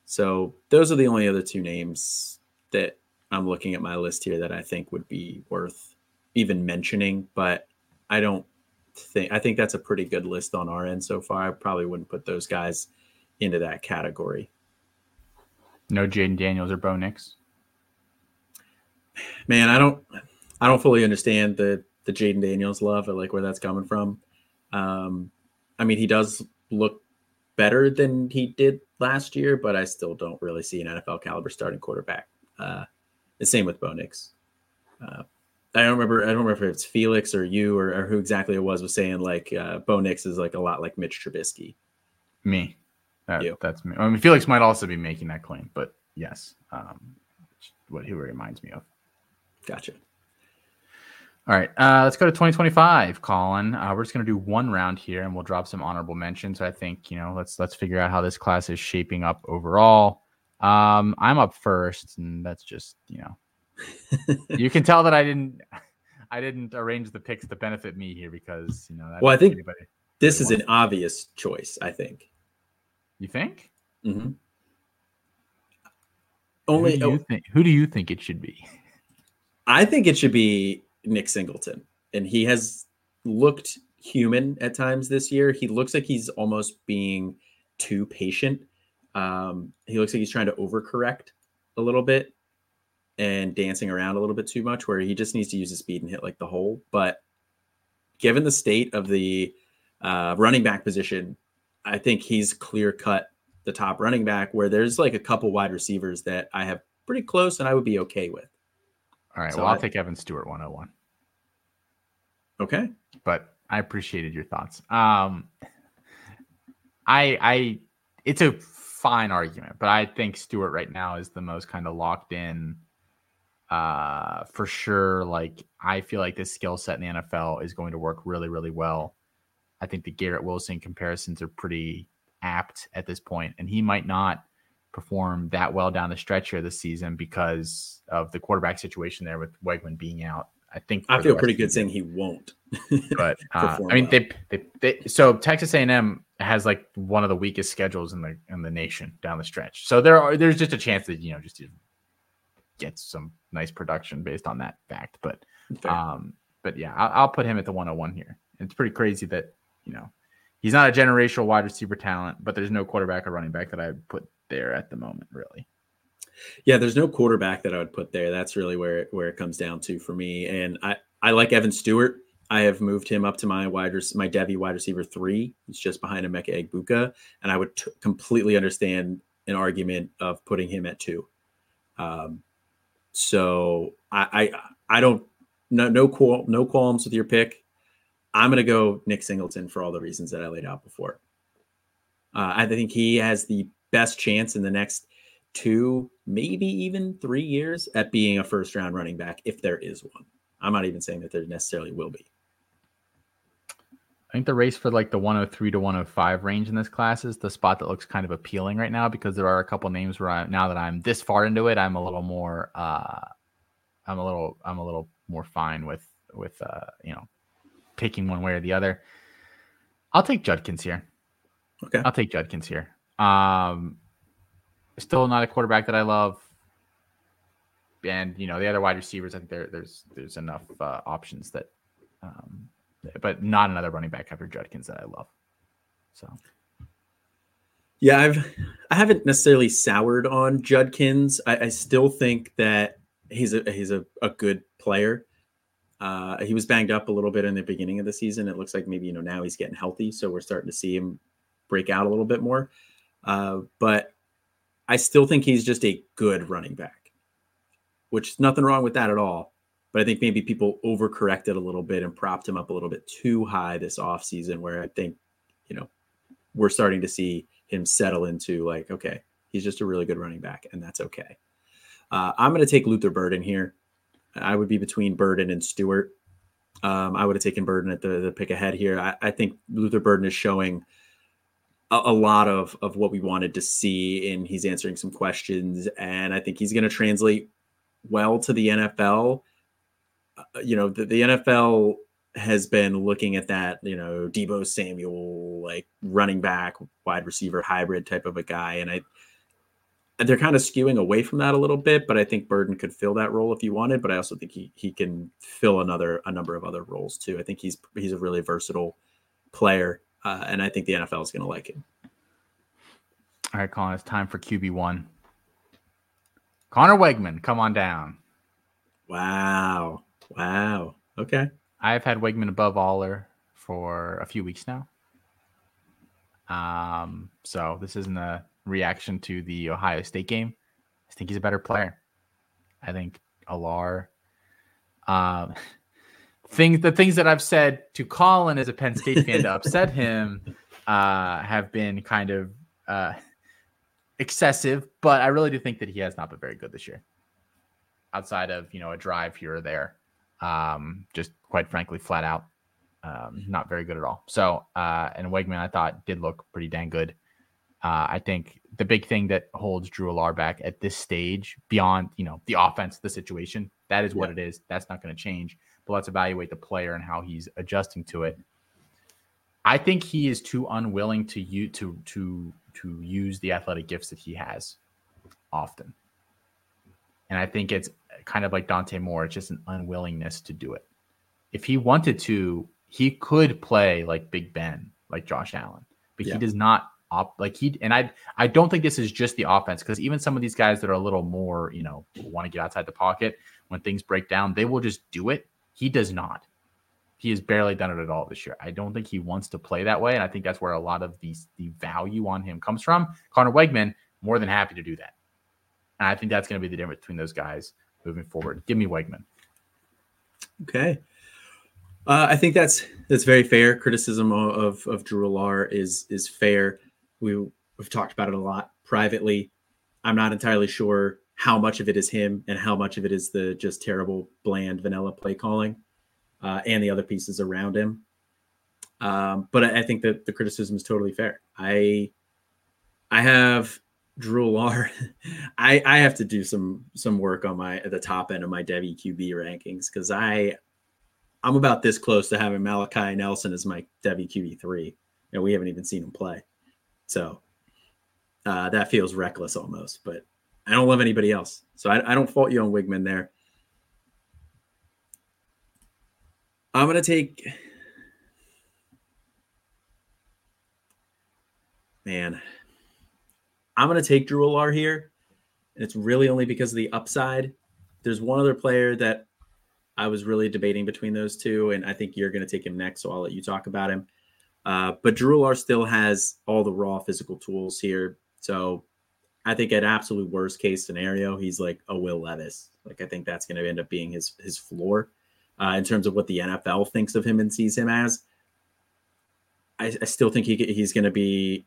So those are the only other two names that I'm looking at my list here that I think would be worth even mentioning, but I don't think I think that's a pretty good list on our end so far. I probably wouldn't put those guys into that category. No Jayden Daniels or Bo Nix. Man, I don't I don't fully understand the the Jayden Daniels love or like where that's coming from. Um, I mean, he does look better than he did last year, but I still don't really see an NFL caliber starting quarterback. Uh, the same with Bo Nix. Uh, I don't remember. I don't remember if it's Felix or you or, or who exactly it was was saying like uh, Bo Nix is like a lot like Mitch Trubisky. Me, that, you. that's me. I mean, Felix might also be making that claim, but yes, um, what he reminds me of. Gotcha. All right, uh, let's go to 2025, Colin. Uh, we're just gonna do one round here, and we'll drop some honorable mentions. I think you know, let's let's figure out how this class is shaping up overall. Um, I'm up first, and that's just you know you can tell that I didn't I didn't arrange the picks to benefit me here because you know. well, I think this is an obvious choice. I think. You think? Mm-hmm. Only who do, you oh, think, who do you think it should be? I think it should be Nick Singleton, and he has looked human at times this year. He looks like he's almost being too patient. Um, he looks like he's trying to overcorrect a little bit and dancing around a little bit too much, where he just needs to use his speed and hit like the hole. But given the state of the uh, running back position, I think he's clear cut the top running back. Where there's like a couple wide receivers that I have pretty close and I would be okay with. All right. So well, I'll I, take Evan Stewart 101. Okay. But I appreciated your thoughts. Um, I, I, it's a fine argument, but I think Stewart right now is the most kind of locked in uh, for sure. Like I feel like this skill set in the NFL is going to work really, really well. I think the Garrett Wilson comparisons are pretty apt at this point, and he might not perform that well down the stretch here this season because of the quarterback situation there with Weigman being out. I think I feel pretty good saying he won't. but uh, I mean, they, they, they, so Texas A&M has like one of the weakest schedules in the in the nation down the stretch. So there are there's just a chance that you know just get some nice production based on that fact. But Fair. um, but yeah, I'll, I'll, put him at the 101 here. It's pretty crazy that you know he's not a generational wide receiver talent, but there's no quarterback or running back that I put there at the moment, really. Yeah, there's no quarterback that I would put there. That's really where it, where it comes down to for me. And I I like Evan Stewart. I have moved him up to my wide my Devy wide receiver three. He's just behind Emeka Egbuka, and I would t- completely understand an argument of putting him at two. Um, so I, I I don't no no qual no qualms with your pick. I'm gonna go Nick Singleton for all the reasons that I laid out before. Uh, I think he has the best chance in the next two, maybe even three years at being a first round running back if there is one. I'm not even saying that there necessarily will be. I think the race for like the 103 to 105 range in this class is the spot that looks kind of appealing right now because there are a couple names where I, now that I'm this far into it, I'm a little more, uh, I'm a little, I'm a little more fine with, with, uh, you know, picking one way or the other. I'll take Judkins here. Okay. I'll take Judkins here. Um, still not a quarterback that I love. And you know the other wide receivers, I think there, there's there's enough uh, options that um, but not another running back after Judkins that I love. So, yeah, I've I haven't necessarily soured on Judkins. I, I still think that he's a he's a, a good player. Uh, he was banged up a little bit in the beginning of the season. It looks like maybe you know now he's getting healthy, so we're starting to see him break out a little bit more. Uh, but I still think he's just a good running back, which is nothing wrong with that at all. But I think maybe people overcorrected a little bit and propped him up a little bit too high this offseason, where I think, you know, we're starting to see him settle into like, okay, he's just a really good running back, and that's okay. Uh, I'm going to take Luther Burden here. I would be between Burden and Stewart. Um, I would have taken Burden at the, the pick ahead here. I, I think Luther Burden is showing a, a, lot of, of what we wanted to see, and he's answering some questions. And I think he's going to translate well to the NFL you know, the, the NFL has been looking at that, you know, Deebo Samuel, like running back, wide receiver hybrid type of a guy. And I, they're kind of skewing away from that a little bit, but I think Burden could fill that role if he wanted. But I also think he he can fill another a number of other roles too. I think he's he's a really versatile player, uh, and I think the NFL is going to like him. All right, Colin, it's time for QB one. Conner Weigman, come on down. Wow. Wow. Okay. I've had Weigman above Allar for a few weeks now. Um, so this isn't a reaction to the Ohio State game. I think he's a better player. I think Allar. Um, things the things that I've said to Colin as a Penn State fan to upset him uh, have been kind of uh, excessive, but I really do think that he has not been very good this year. Outside of you know a drive here or there, um, just quite frankly, flat out, um, not very good at all. So, uh, and Weigman, I thought did look pretty dang good. Uh, I think the big thing that holds Drew Allar back at this stage, beyond you know the offense, the situation, that is what yeah. it is. That's not going to change. But let's evaluate the player and how he's adjusting to it. I think he is too unwilling to you to to to use the athletic gifts that he has often. And I think it's kind of like Dante Moore. It's just an unwillingness to do it. If he wanted to, he could play like Big Ben, like Josh Allen, but yeah. he does not op like he and I I don't think this is just the offense because even some of these guys that are a little more, you know, want to get outside the pocket when things break down, they will just do it. He does not. He has barely done it at all this year. I don't think he wants to play that way. And I think that's where a lot of these the value on him comes from. Conner Weigman, more than happy to do that. And I think that's going to be the difference between those guys moving forward. Give me Weigman. Okay. Uh, I think that's that's very fair. Criticism of of Drew Allar is is fair. We we've talked about it a lot privately. I'm not entirely sure how much of it is him and how much of it is the just terrible bland vanilla play calling uh, and the other pieces around him. Um, but I, I think that the criticism is totally fair. I I have Drew I I have to do some some work on my at the top end of my Devy QB rankings because I I'm about this close to having Malachi Nelson as my Devy QB three, and we haven't even seen him play, so uh, that feels reckless almost. But I don't love anybody else, so I, I don't fault you on Weigman there. I'm gonna take. Man, I'm going to take Drew Allar here. And it's really only because of the upside. There's one other player that I was really debating between those two, and I think you're going to take him next, so I'll let you talk about him. Uh, but Drew still has all the raw physical tools here. So I think at absolute worst case scenario, he's like a Will Levis. Like I think that's going to end up being his his floor uh, in terms of what the NFL thinks of him and sees him as. I, I still think he he's going to be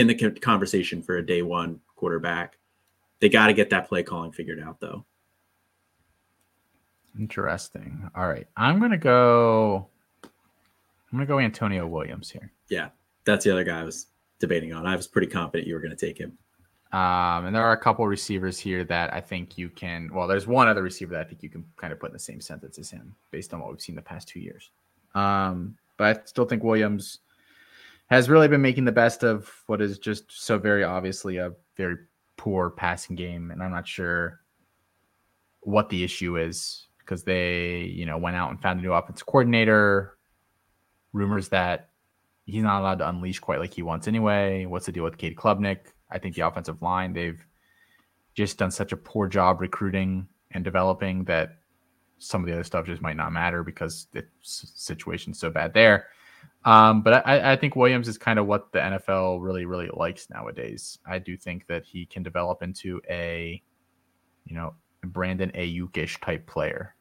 in the conversation for a day one quarterback. They got to get that play calling figured out though. Interesting. All right, I'm going to go. I'm gonna go Antonio Williams here. Yeah, that's the other guy I was debating on. I was pretty confident you were gonna take him. Um, and there are a couple receivers here that I think you can. Well, there's one other receiver that I think you can kind of put in the same sentence as him, based on what we've seen the past two years. Um, but I still think Williams has really been making the best of what is just so very obviously a very poor passing game, and I'm not sure what the issue is because they, you know, went out and found a new offensive coordinator rumors that he's not allowed to unleash quite like he wants anyway. What's the deal with Cade Klubnik? I think the offensive line, they've just done such a poor job recruiting and developing that some of the other stuff just might not matter because the situation's so bad there. Um, but I, I, think Williams is kind of what the NFL really, really likes nowadays. I do think that he can develop into a, you know, Brandon Aiyuk-ish type player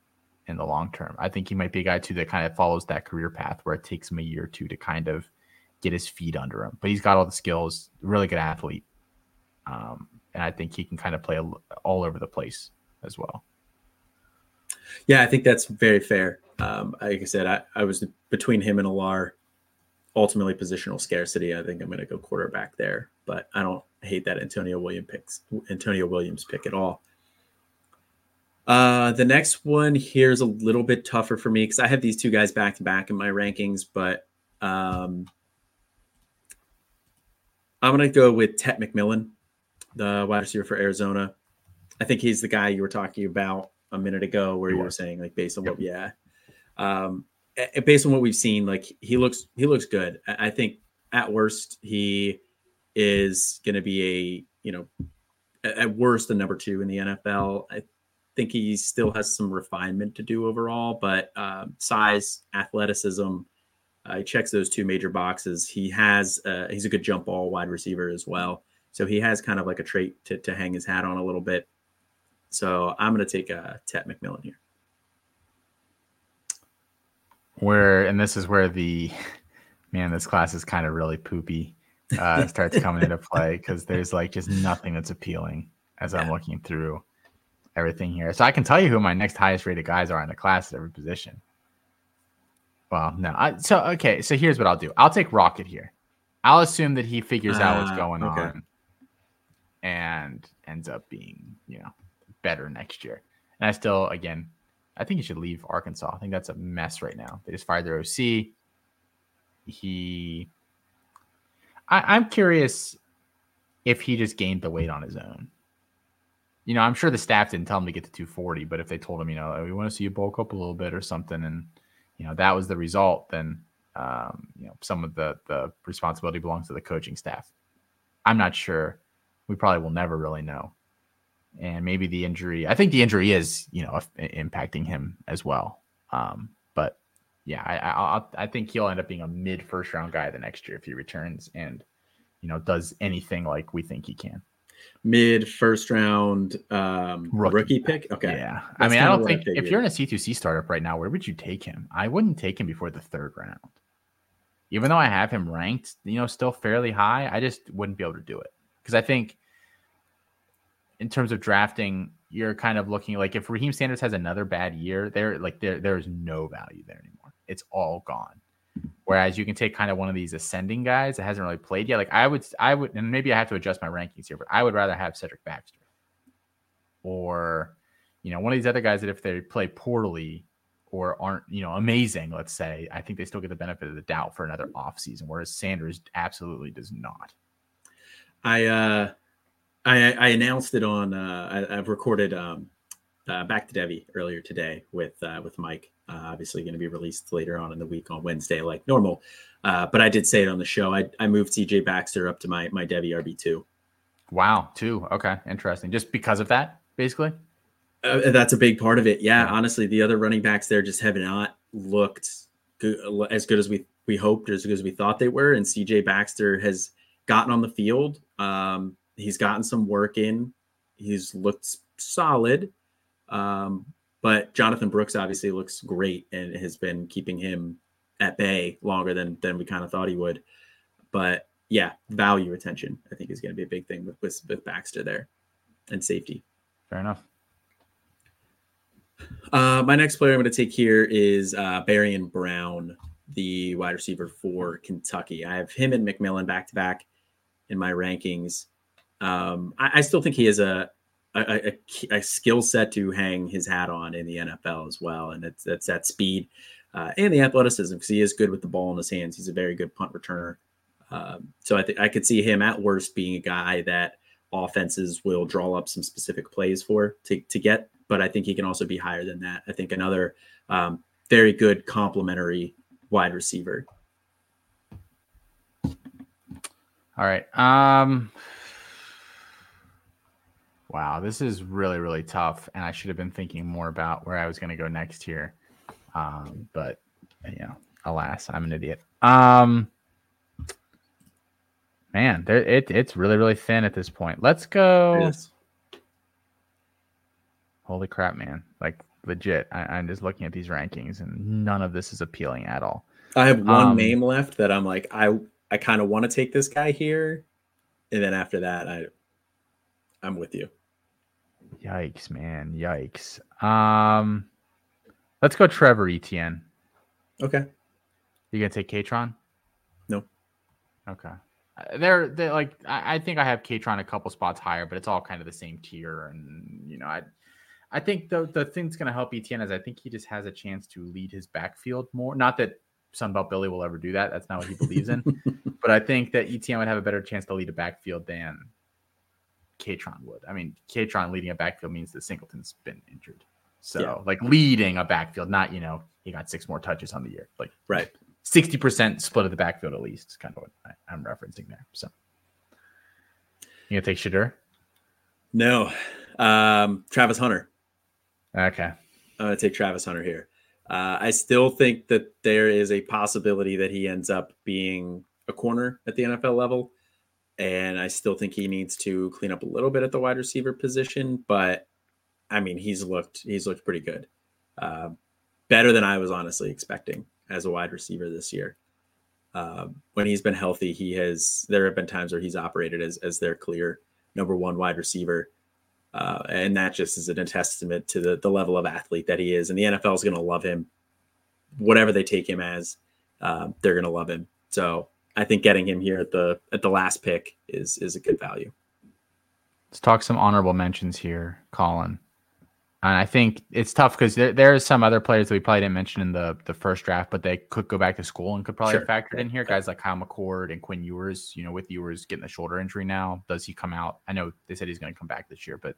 in the long term. I think he might be a guy too that kind of follows that career path where it takes him a year or two to kind of get his feet under him. But he's got all the skills, really good athlete, um, and I think he can kind of play all over the place as well. Yeah, I think that's very fair. Um, like I said, I, I was between him and Allar. Ultimately, positional scarcity. I think I'm going to go quarterback there, but I don't hate that Antonio Williams picks Antonio Williams pick at all. Uh, the next one here is a little bit tougher for me because I have these two guys back to back in my rankings, but um, I'm going to go with Tet McMillan, the wide receiver for Arizona. I think he's the guy you were talking about a minute ago, where you were saying like based on what, yeah, um, based on what we've seen, like he looks he looks good. I think at worst he is going to be a you know at worst the number two in the NFL. I think he still has some refinement to do overall, but uh, size, athleticism, uh, he checks those two major boxes. He has uh, he's a good jump ball wide receiver as well, so he has kind of like a trait to, to hang his hat on a little bit. So I'm going to take uh, Tet McMillan here. Where and this is where the man, this class is kind of really poopy. Uh, starts coming into play because there's like just nothing that's appealing as I'm looking through everything here. So I can tell you who my next highest rated guys are in the class at every position. Well, no. I, so okay, so here's what I'll do. I'll take Rocket here. I'll assume that he figures uh, out what's ah, going okay. on and ends up being, you know, better next year. And I still, again, I think he should leave Arkansas. I think that's a mess right now. They just fired their OC. He, I, I'm curious if he just gained the weight on his own you know, I'm sure the staff didn't tell him to get to 240, but if they told him, you know, we want to see you bulk up a little bit or something, and you know that was the result, then um, you know some of the the responsibility belongs to the coaching staff. I'm not sure. We probably will never really know, and maybe the injury. I think the injury is you know impacting him as well. Um, but yeah, I, I I think he'll end up being a mid first round guy the next year if he returns and you know does anything like we think he can mid first round um, rookie. rookie. pick. Okay. Yeah. That's I mean, I don't think I if you're in a C2C startup right now, where would you take him? I wouldn't take him before the third round. Even though I have him ranked, you know, still fairly high, I just wouldn't be able to do it. Because I think in terms of drafting, you're kind of looking like if Raheim Sanders has another bad year, there like there there's no value there anymore. It's all gone. Whereas you can take kind of one of these ascending guys that hasn't really played yet. Like I would, I would, and maybe I have to adjust my rankings here, but I would rather have Cedric Baxter or, you know, one of these other guys that if they play poorly or aren't, you know, amazing, let's say, I think they still get the benefit of the doubt for another off season, whereas Sanders absolutely does not. I, uh, I, I announced it on, uh, I, have recorded, um, uh, back to Devy earlier today with, uh, with Mike uh, obviously, going to be released later on in the week on Wednesday, like normal. Uh, but I did say it on the show. I, I moved CJ Baxter up to my my Devy RB two. Wow, two. Okay, interesting. Just because of that, basically. Uh, that's a big part of it. Yeah, honestly, the other running backs there just have not looked good, as good as we we hoped, or as good as we thought they were. And CJ Baxter has gotten on the field. Um, he's gotten some work in. He's looked solid. Um, but Jonathan Brooks obviously looks great and has been keeping him at bay longer than than we kind of thought he would. But yeah, value retention I think is going to be a big thing with, with with Baxter there and safety. Fair enough. Uh, my next player I'm going to take here is uh, and Brown, the wide receiver for Kentucky. I have him and McMillan back to back in my rankings. Um, I, I, still think he has a a, a, a skill set to hang his hat on in the NFL as well, and it's that's that speed uh, and the athleticism because he is good with the ball in his hands. He's a very good punt returner. Um, so I think I could see him at worst being a guy that offenses will draw up some specific plays for to, to get, but I think he can also be higher than that. I think another um, very good complementary wide receiver. All right. Um Wow, this is really really tough and I should have been thinking more about where I was going to go next here. Um but you know, alas, I'm an idiot. Um Man, there, it it's really really thin at this point. Let's go. Holy crap, man! Like legit, I, am just looking at these rankings, and none of this is appealing at all. I have one um, name left that I'm like, I I kind of want to take this guy here, and then after that, I I'm with you. Yikes, man! Yikes. Um, let's go, Trevor Etienne. Okay. You gonna take Kaytron? No. Okay. Uh, they're they're like I, I think I have Kaytron a couple spots higher, but it's all kind of the same tier. And you know, I I think the the thing's gonna help Etienne is I think he just has a chance to lead his backfield more. Not that Sunbelt Billy will ever do that. That's not what he believes in. but I think that Etienne would have a better chance to lead a backfield than Kaytron would. I mean, Kaytron leading a backfield means that Singleton's been injured. So yeah. like leading a backfield, not you know, he got six more touches on the year. Like right. 60% split of the backfield at least is kind of what I, am referencing there. So you gonna take Shedeur? No. Um, Travis Hunter. Okay. I'm gonna take Travis Hunter here. Uh, I still think that there is a possibility that he ends up being a corner at the NFL level. And I still think he needs to clean up a little bit at the wide receiver position. But I mean, he's looked he's looked pretty good. Uh, better than I was honestly expecting as a wide receiver this year. Uh, when he's been healthy, he has. There have been times where he's operated as as their clear number one wide receiver, uh, and that just is a testament to the the level of athlete that he is. And the NFL is going to love him, whatever they take him as. Uh, they're going to love him. So I think getting him here at the at the last pick is is a good value. Let's talk some honorable mentions here, Colin. And I think it's tough because there, there's some other players that we probably didn't mention in the, the first draft, but they could go back to school and could probably sure. have factored in here. Guys like Kyle McCord and Quinn Ewers, you know, with Ewers getting the shoulder injury now, does he come out? I know they said he's going to come back this year, but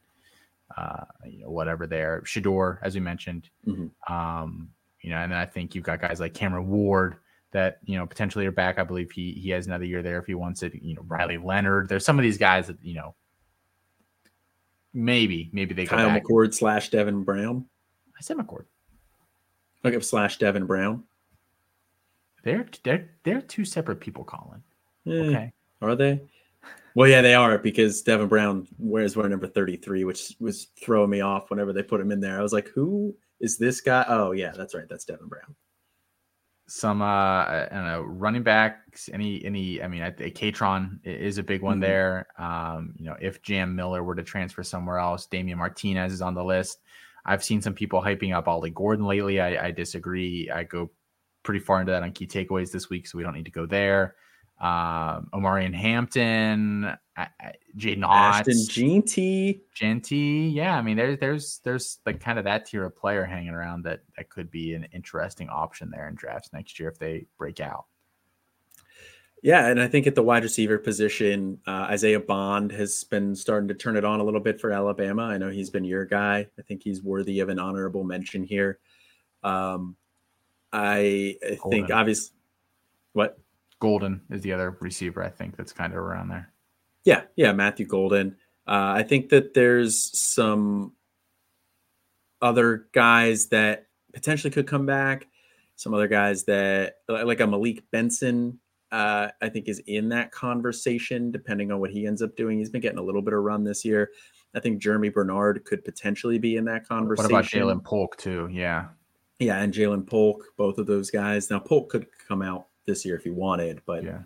uh, you know, whatever there. Shedeur, as we mentioned, mm-hmm. um, you know, and then I think you've got guys like Cameron Ward that you know potentially are back. I believe he he has another year there if he wants it. You know, Riley Leonard. There's some of these guys that you know Maybe, maybe they Kyle McCord slash Devin Brown. I said McCord. Okay, slash Devin Brown. They're they're they're two separate people, Colin. Eh, okay, are they? Well, yeah, they are because Devin Brown wears wear number thirty three, which was throwing me off whenever they put him in there. I was like, who is this guy? Oh, yeah, that's right, that's Devin Brown some uh I don't know running backs any any I mean a Kaytron is a big one mm-hmm. there. Um you know if Jam Miller were to transfer somewhere else Damien Martinez is on the list. I've seen some people hyping up Ollie Gordon lately. I, I disagree. I go pretty far into that on key takeaways this week so we don't need to go there um, Omarion Hampton, Jaydn Ashton Jeanty, Jeanty. Yeah, I mean, there's there's there's like kind of that tier of player hanging around that that could be an interesting option there in drafts next year if they break out. Yeah, and I think at the wide receiver position, uh, Isaiah Bond has been starting to turn it on a little bit for Alabama. I know he's been your guy. I think he's worthy of an honorable mention here. Um, I, I think obviously, what Golden is the other receiver I think that's kind of around there. Yeah, yeah, Matthew Golden. Uh, I think that there's some other guys that potentially could come back. Some other guys that like a Malik Benson, uh, I think is in that conversation, depending on what he ends up doing. He's been getting a little bit of run this year. I think Jeremy Bernard could potentially be in that conversation. What about Ja'Lynn Polk too? Yeah. Yeah, and Ja'Lynn Polk, both of those guys. Now Polk could come out this year if he wanted, but yeah.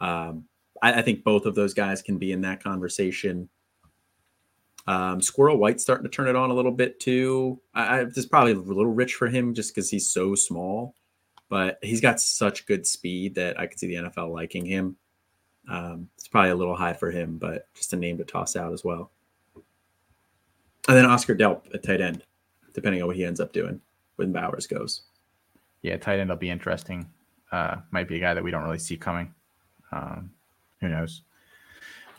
Um, I, I, think both of those guys can be in that conversation. Um, Squirrel White's starting to turn it on a little bit too. I, I this is probably a little rich for him just because he's so small, but he's got such good speed that I could see the NFL liking him. Um, it's probably a little high for him, but just a name to toss out as well. And then Oscar Delp at tight end, depending on what he ends up doing when Bowers goes. Yeah, tight end will be interesting. Uh, might be a guy that we don't really see coming. Um, who knows?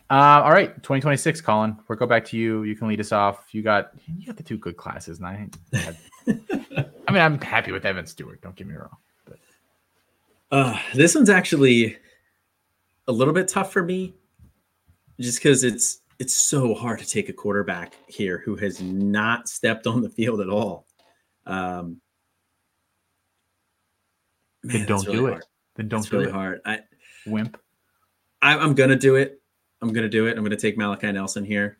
Uh, all right, 2026, Colin. We'll go back to you. You can lead us off. You got you got the two good classes, and I, I mean, I'm happy with Evan Stewart. Don't get me wrong. But. Uh, this one's actually a little bit tough for me, just because it's it's so hard to take a quarterback here who has not stepped on the field at all. Um, man, then don't really do hard. it. Then don't it's do really it. hard. I wimp. I, I'm gonna do it. I'm gonna do it. I'm gonna take Malachi Nelson here.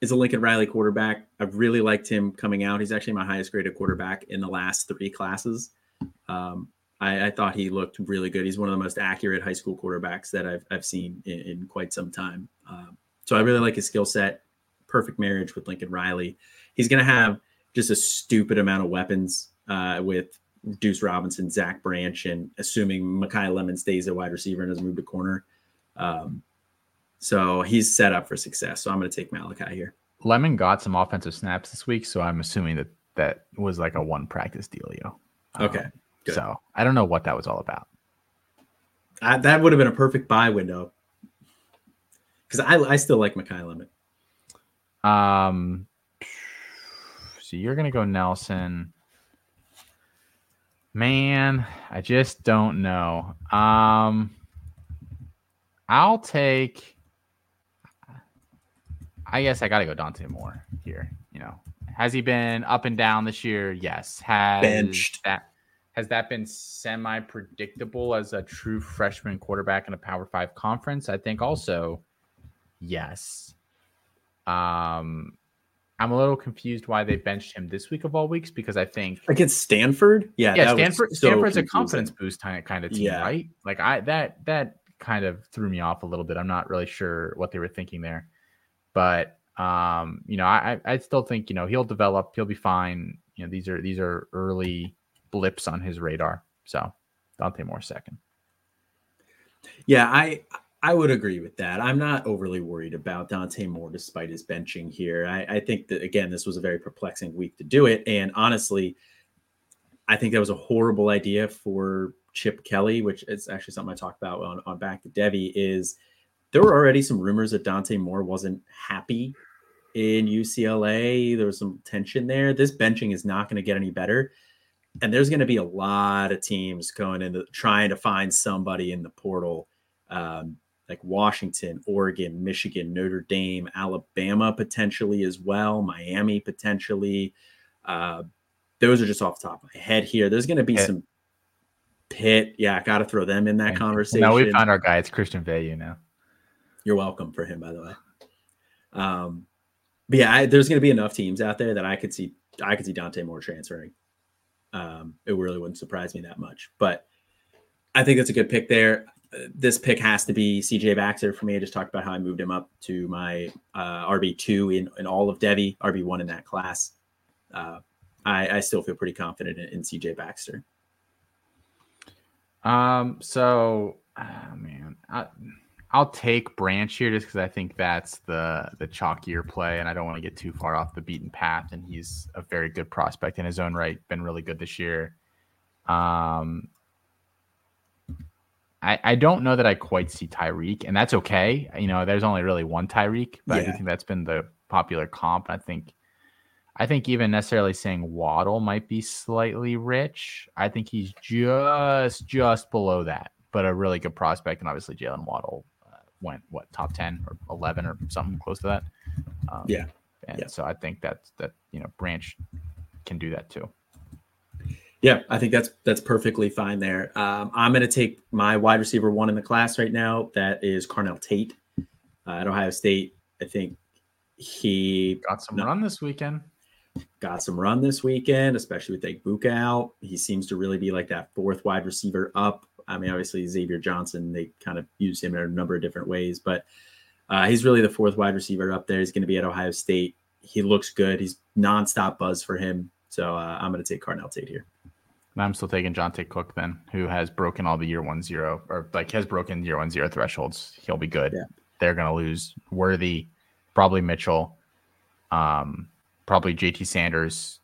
Is a Lincoln Riley quarterback. I've really liked him coming out. He's actually my highest graded quarterback in the last three classes. Um, I, I, thought he looked really good. He's one of the most accurate high school quarterbacks that I've, I've seen in, in quite some time. Um, so I really like his skill set. Perfect marriage with Lincoln Riley. He's going to have just a stupid amount of weapons uh, with Duce Robinson, Zach Branch, and assuming Makai Lemon stays at wide receiver and doesn't move to corner. Um, so he's set up for success. So I'm going to take Malachi here. Lemon got some offensive snaps this week, so I'm assuming that that was like a one practice dealio. Um, okay. Good. So I don't know what that was all about. I, that would have been a perfect buy window because I, I still like Makai Lemon. Um, so you're gonna go Nelson. Man, I just don't know. Um, I'll take. I guess I got to go Dante Moore here. You know, has he been up and down this year? Yes. Has Benched. that has that been semi predictable as a true freshman quarterback in a Power Five conference? I think also, yes. Um, I'm a little confused why they benched him this week of all weeks because I think against Stanford, yeah, yeah, Stanford, so Stanford's confusing. a confidence boost kind of team, yeah. right? Like I that that kind of threw me off a little bit. I'm not really sure what they were thinking there, but um, you know, I I still think you know he'll develop, he'll be fine. You know, these are these are early blips on his radar. So Dante Moore second. Yeah, I I would agree with that. I'm not overly worried about Dante Moore despite his benching here. I, I think that again, this was a very perplexing week to do it, and honestly, I think that was a horrible idea for Chip Kelly, which is actually something I talked about on, on Back to Devy, is there were already some rumors that Dante Moore wasn't happy in UCLA. There was some tension there. This benching is not going to get any better. And there's going to be a lot of teams going into trying to find somebody in the portal, um, like Washington, Oregon, Michigan, Notre Dame, Alabama potentially as well, Miami potentially. Uh, those are just off the top of my head here. There's going to be yeah. some Pitt, yeah, I got to throw them in that conversation. Now we found our guy. It's Christian Veilleux now. You're welcome for him, by the way. Um, but yeah, I, there's going to be enough teams out there that I could see. I could see Dante Moore transferring. Um, it really wouldn't surprise me that much. But I think that's a good pick there. This pick has to be CJ Baxter for me. I just talked about how I moved him up to my uh, RB two in, in all of Devy, RB one in that class. Uh, I, I, still feel pretty confident in, in CJ Baxter. Um. So, oh man, I, I'll take Branch here just because I think that's the the chalkier play, and I don't want to get too far off the beaten path. And he's a very good prospect in his own right. Been really good this year. Um. I, I don't know that I quite see Tyreek, and that's okay. You know, there's only really one Tyreek, but yeah. I do think that's been the popular comp. I think I think even necessarily saying Waddle might be slightly rich. I think he's just just below that, but a really good prospect. And obviously Jaylen Waddle uh, went what top ten or eleven or something close to that. Um, yeah. And yeah. so I think that's that you know Branch can do that too. Yeah, I think that's that's perfectly fine there. Um, I'm going to take my wide receiver one in the class right now. That is Carnell Tate uh, at Ohio State. I think he got some no, run this weekend. Got some run this weekend, especially with Egbuka out. He seems to really be like that fourth wide receiver up. I mean, obviously Xavier Johnson, they kind of use him in a number of different ways, but uh, he's really the fourth wide receiver up there. He's going to be at Ohio State. He looks good. He's nonstop buzz for him. So uh, I'm going to take Carnell Tate here. I'm still taking Johntay Cook then, who has broken all the year one zero or like has broken year one zero thresholds. He'll be good. Yeah. They're gonna lose Worthy, probably Mitchell, um, probably JT Sanders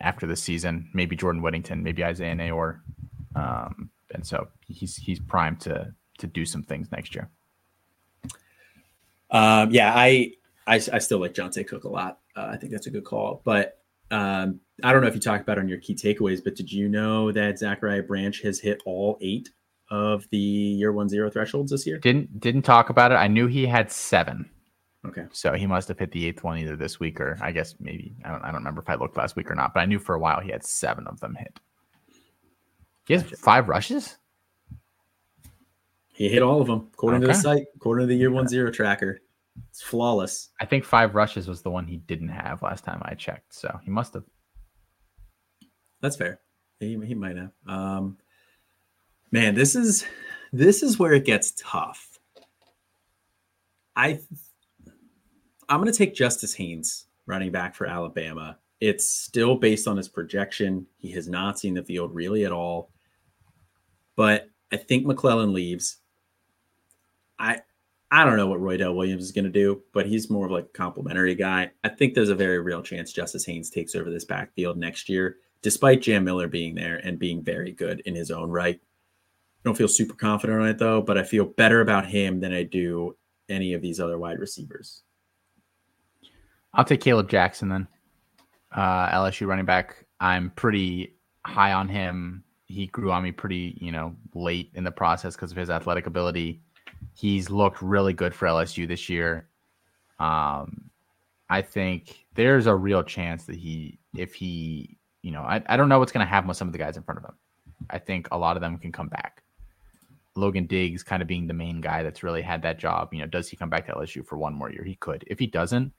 after the season, maybe Jordan Whittington, maybe Isaiah Neyor. Um, and so he's he's primed to to do some things next year. Um, yeah, I, I I still like Johntay Cook a lot. Uh, I think that's a good call, but um, I don't know if you talked about on your key takeaways, but did you know that Zachariah Branch has hit all eight of the year one zero thresholds this year? Didn't didn't talk about it. I knew he had seven. Okay. So he must have hit the eighth one either this week or I guess maybe I don't I don't remember if I looked last week or not, but I knew for a while he had seven of them hit. He has five rushes. He hit all of them according okay. to the site, according to the year one zero tracker. It's flawless. I think five rushes was the one he didn't have last time I checked. So he must have. That's fair. He, he might have. Um, man, this is this is where it gets tough. I I'm going to take Justice Haynes, running back for Alabama. It's still based on his projection. He has not seen the field really at all. But I think McClellan leaves. I I don't know what Roydell Williams is going to do, but he's more of like a complimentary guy. I think there's a very real chance Justice Haynes takes over this backfield next year, despite Jam Miller being there and being very good in his own right. I don't feel super confident on it though, but I feel better about him than I do any of these other wide receivers. I'll take Kaleb Jackson then. Uh, LSU running back. I'm pretty high on him. He grew on me pretty, you know, late in the process because of his athletic ability. He's looked really good for LSU this year. Um, I think there's a real chance that he, if he, you know, I, I don't know what's going to happen with some of the guys in front of him. I think a lot of them can come back. Logan Diggs kind of being the main guy that's really had that job. You know, does he come back to LSU for one more year? He could. If he doesn't,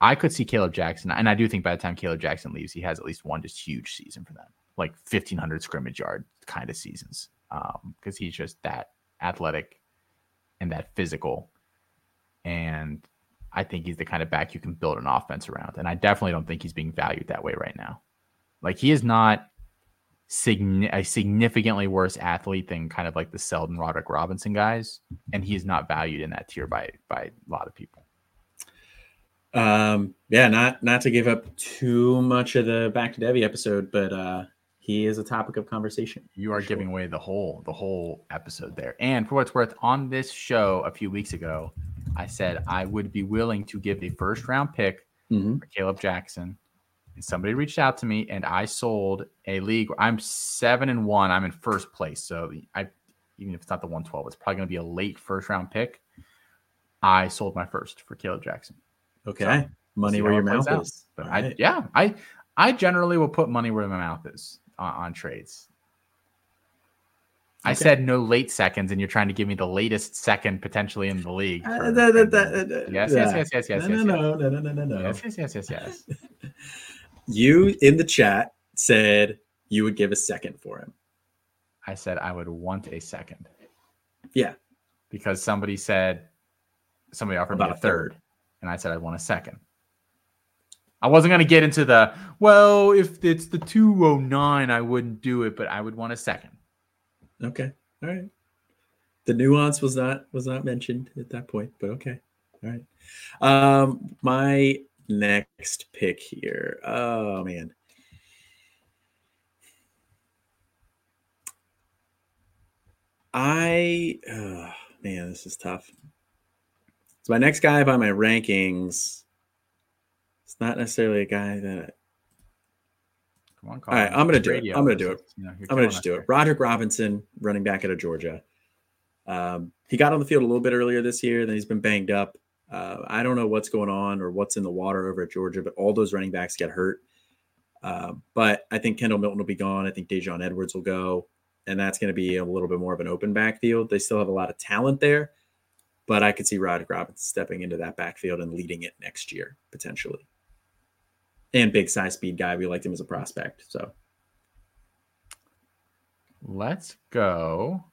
I could see Kaleb Jackson, and I do think by the time Kaleb Jackson leaves, he has at least one just huge season for them, like 1500 scrimmage yard kind of seasons, because um, he's just that athletic and that physical. And I think he's the kind of back you can build an offense around. And I definitely don't think he's being valued that way right now. Like he is not sign- a significantly worse athlete than kind of like the Seldon Roderick Robinson guys, and he is not valued in that tier by by a lot of people. Um, yeah, not not to give up too much of the back to Devy episode, but uh he is a topic of conversation. You are sure. giving away the whole the whole episode there. And for what's worth, on this show a few weeks ago, I said I would be willing to give a first round pick mm-hmm. for Kaleb Jackson. And somebody reached out to me, and I sold a league. I'm seven and one. I'm in first place, so I even if it's not the 112, it's probably going to be a late first round pick. I sold my first for Kaleb Jackson. Okay, so, money where your mouth is. But right. I yeah, I I generally will put money where my mouth is on, on trades. Okay. I said no late seconds, and you're trying to give me the latest second potentially in the league. Uh, yes, yes, yes, yes, yes, no, yes, no, no, no, no, no, no. Yes, yes, yes, yes, yes. you in the chat said you would give a second for him. I said I would want a second. Yeah, because somebody said somebody offered About me a third, third, and I said I want a second. I wasn't going to get into the, well, if it's the 209, I wouldn't do it, but I would want a second. Okay. All right. The nuance was not was not mentioned at that point, but okay. All right. Um my next pick here. Oh man. I oh, man, this is tough. So my next guy by my rankings it's not necessarily a guy that. Come on, All right, I'm gonna do it. I'm gonna do it. You know, I'm gonna just do it. Roderick Robinson, running back out of Georgia. Um, he got on the field a little bit earlier this year. Then he's been banged up. Uh, I don't know what's going on or what's in the water over at Georgia, but all those running backs get hurt. Uh, but I think Kendall Milton will be gone. I think Daijun Edwards will go, and that's going to be a little bit more of an open backfield. They still have a lot of talent there, but I could see Roderick Robinson stepping into that backfield and leading it next year potentially. And big size speed guy, we liked him as a prospect. So let's go.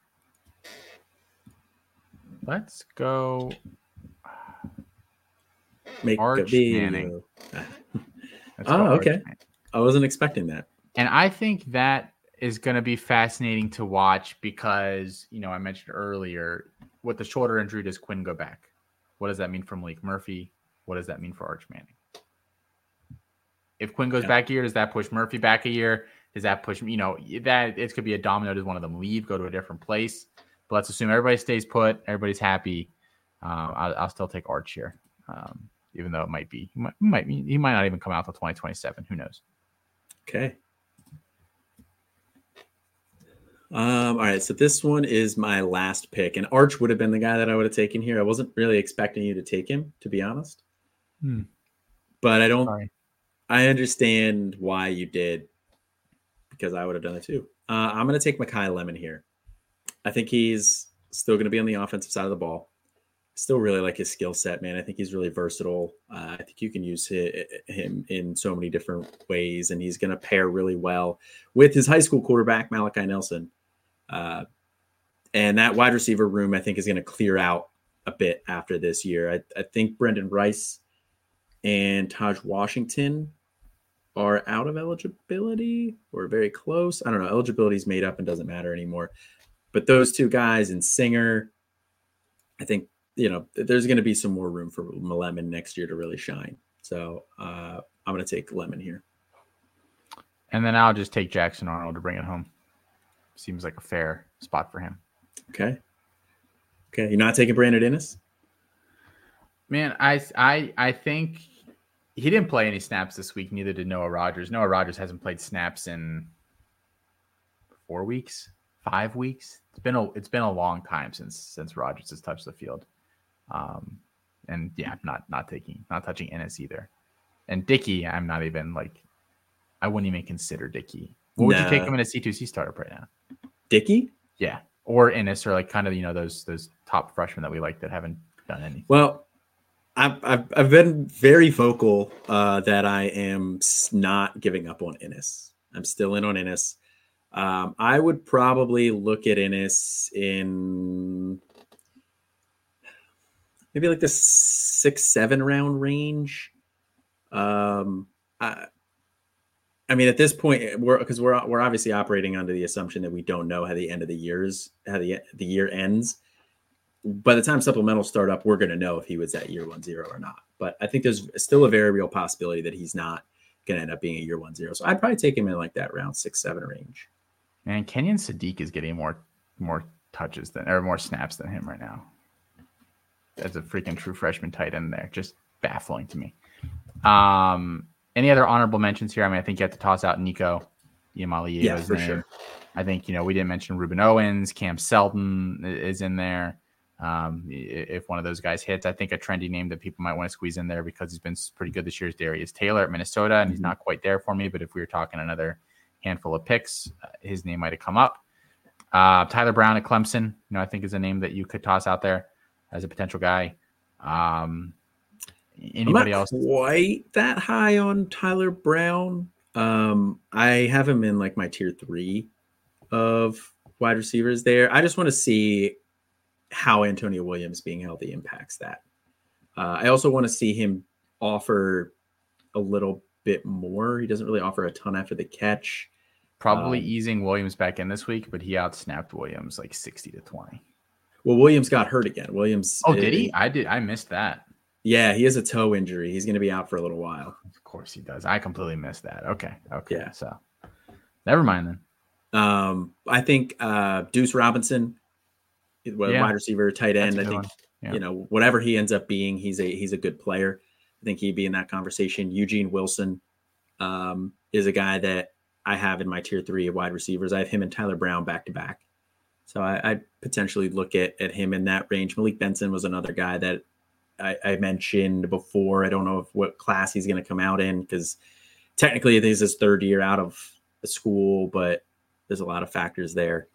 Let's go. Make Arch Manning. oh, okay. Manning. I wasn't expecting that. And I think that is going to be fascinating to watch because, you know, I mentioned earlier with the shoulder injury, does Quinn go back? What does that mean for Maalik Murphy? What does that mean for Arch Manning? If Quinn goes yeah. back a year, does that push Murphy back a year? Does that push, you know, that it could be a domino? Does one of them leave, go to a different place? But let's assume everybody stays put, everybody's happy. Uh, I'll, I'll, still take Arch here, um, even though it might be, he might, might, he might not even come out till 2027. Who knows? Okay. Um, all right, so this one is my last pick, and Arch would have been the guy that I would have taken here. I wasn't really expecting you to take him, to be honest. Hmm. But I don't. Sorry. I understand why you did, because I would have done it too. Uh, I'm going to take Makai Lemon here. I think he's still going to be on the offensive side of the ball still really like his skill set, man. I think he's really versatile. Uh, I think you can use him in so many different ways, and he's going to pair really well with his high school quarterback Malachi Nelson. Uh, and that wide receiver room, I think, is going to clear out a bit after this year. I, I think Brendan Rice and Taj Washington are out of eligibility or very close. I don't know. Eligibility is made up and doesn't matter anymore. But those two guys and Singer, I think you know, there's going to be some more room for Lemon next year to really shine. So uh, I'm going to take Lemon here. And then I'll just take Jackson Arnold to bring it home. Seems like a fair spot for him. Okay. Okay. You're not taking Brandon Inniss? Man, I I I think he didn't play any snaps this week. Neither did Noah Rogers. Noah Rogers hasn't played snaps in four weeks, five weeks. It's been a it's been a long time since since Rogers has touched the field. Um, and yeah, not not taking not touching Inniss either. And Dickey, I'm not even like I wouldn't even consider Dickey. What would nah. you take him in a C2C startup right now? Dickey? Yeah. Or Inniss or like kind of you know those those top freshmen that we like that haven't done any. Well, I've, I've, been very vocal uh, that I am not giving up on Inniss. I'm still in on Inniss. Um, I would probably look at Inniss in maybe like the six seven round range. Um, I, I mean, at this point, we're because we're we're obviously operating under the assumption that we don't know how the end of the years how the the year ends. By the time supplemental start up, we're going to know if he was at year one zero or not. But I think there's still a very real possibility that he's not going to end up being a year one zero. So I'd probably take him in like that round six seven range. Man, Kenyon Sadiq is getting more more touches than or more snaps than him right now as a freaking true freshman tight end there. Just baffling to me. Um, any other honorable mentions here? I mean, I think you have to toss out Nico Iamaleava. Yeah, for name. sure. I think you know we didn't mention Rueben Owens, Cam Seldon is in there. Um, if one of those guys hits, I think a trendy name that people might want to squeeze in there because he's been pretty good this year is Darius Taylor at Minnesota, and mm-hmm. he's not quite there for me. But if we were talking another handful of picks, uh, his name might have come up. Uh, Tyler Brown at Clemson, you know, I think is a name that you could toss out there as a potential guy. Um, anybody else? Quite that high on Tyler Brown. Um, I have him in like my tier three of wide receivers there. I just want to see how Antonio Williams being healthy impacts that. Uh, I also want to see him offer a little bit more. He doesn't really offer a ton after the catch. Probably um, easing Williams back in this week, but he outsnapped Williams like 60 to 20. Well, Williams got hurt again. Williams. Oh, did he? I did. I missed that. Yeah, he has a toe injury. He's going to be out for a little while. Of course he does. I completely missed that. Okay. Okay. Yeah. So, never mind then. Um, I think uh, Duce Robinson, yeah. wide receiver, tight end. I think yeah. you know whatever he ends up being, he's a he's a good player. I think he'd be in that conversation. Eugene Wilson um, is a guy that I have in my tier three of wide receivers. I have him and Tyler Brown back to back. So I, I potentially look at, at him in that range. Malik Benson was another guy that I, I mentioned before. I don't know if what class he's going to come out in because technically this is his third year out of the school, but there's a lot of factors there.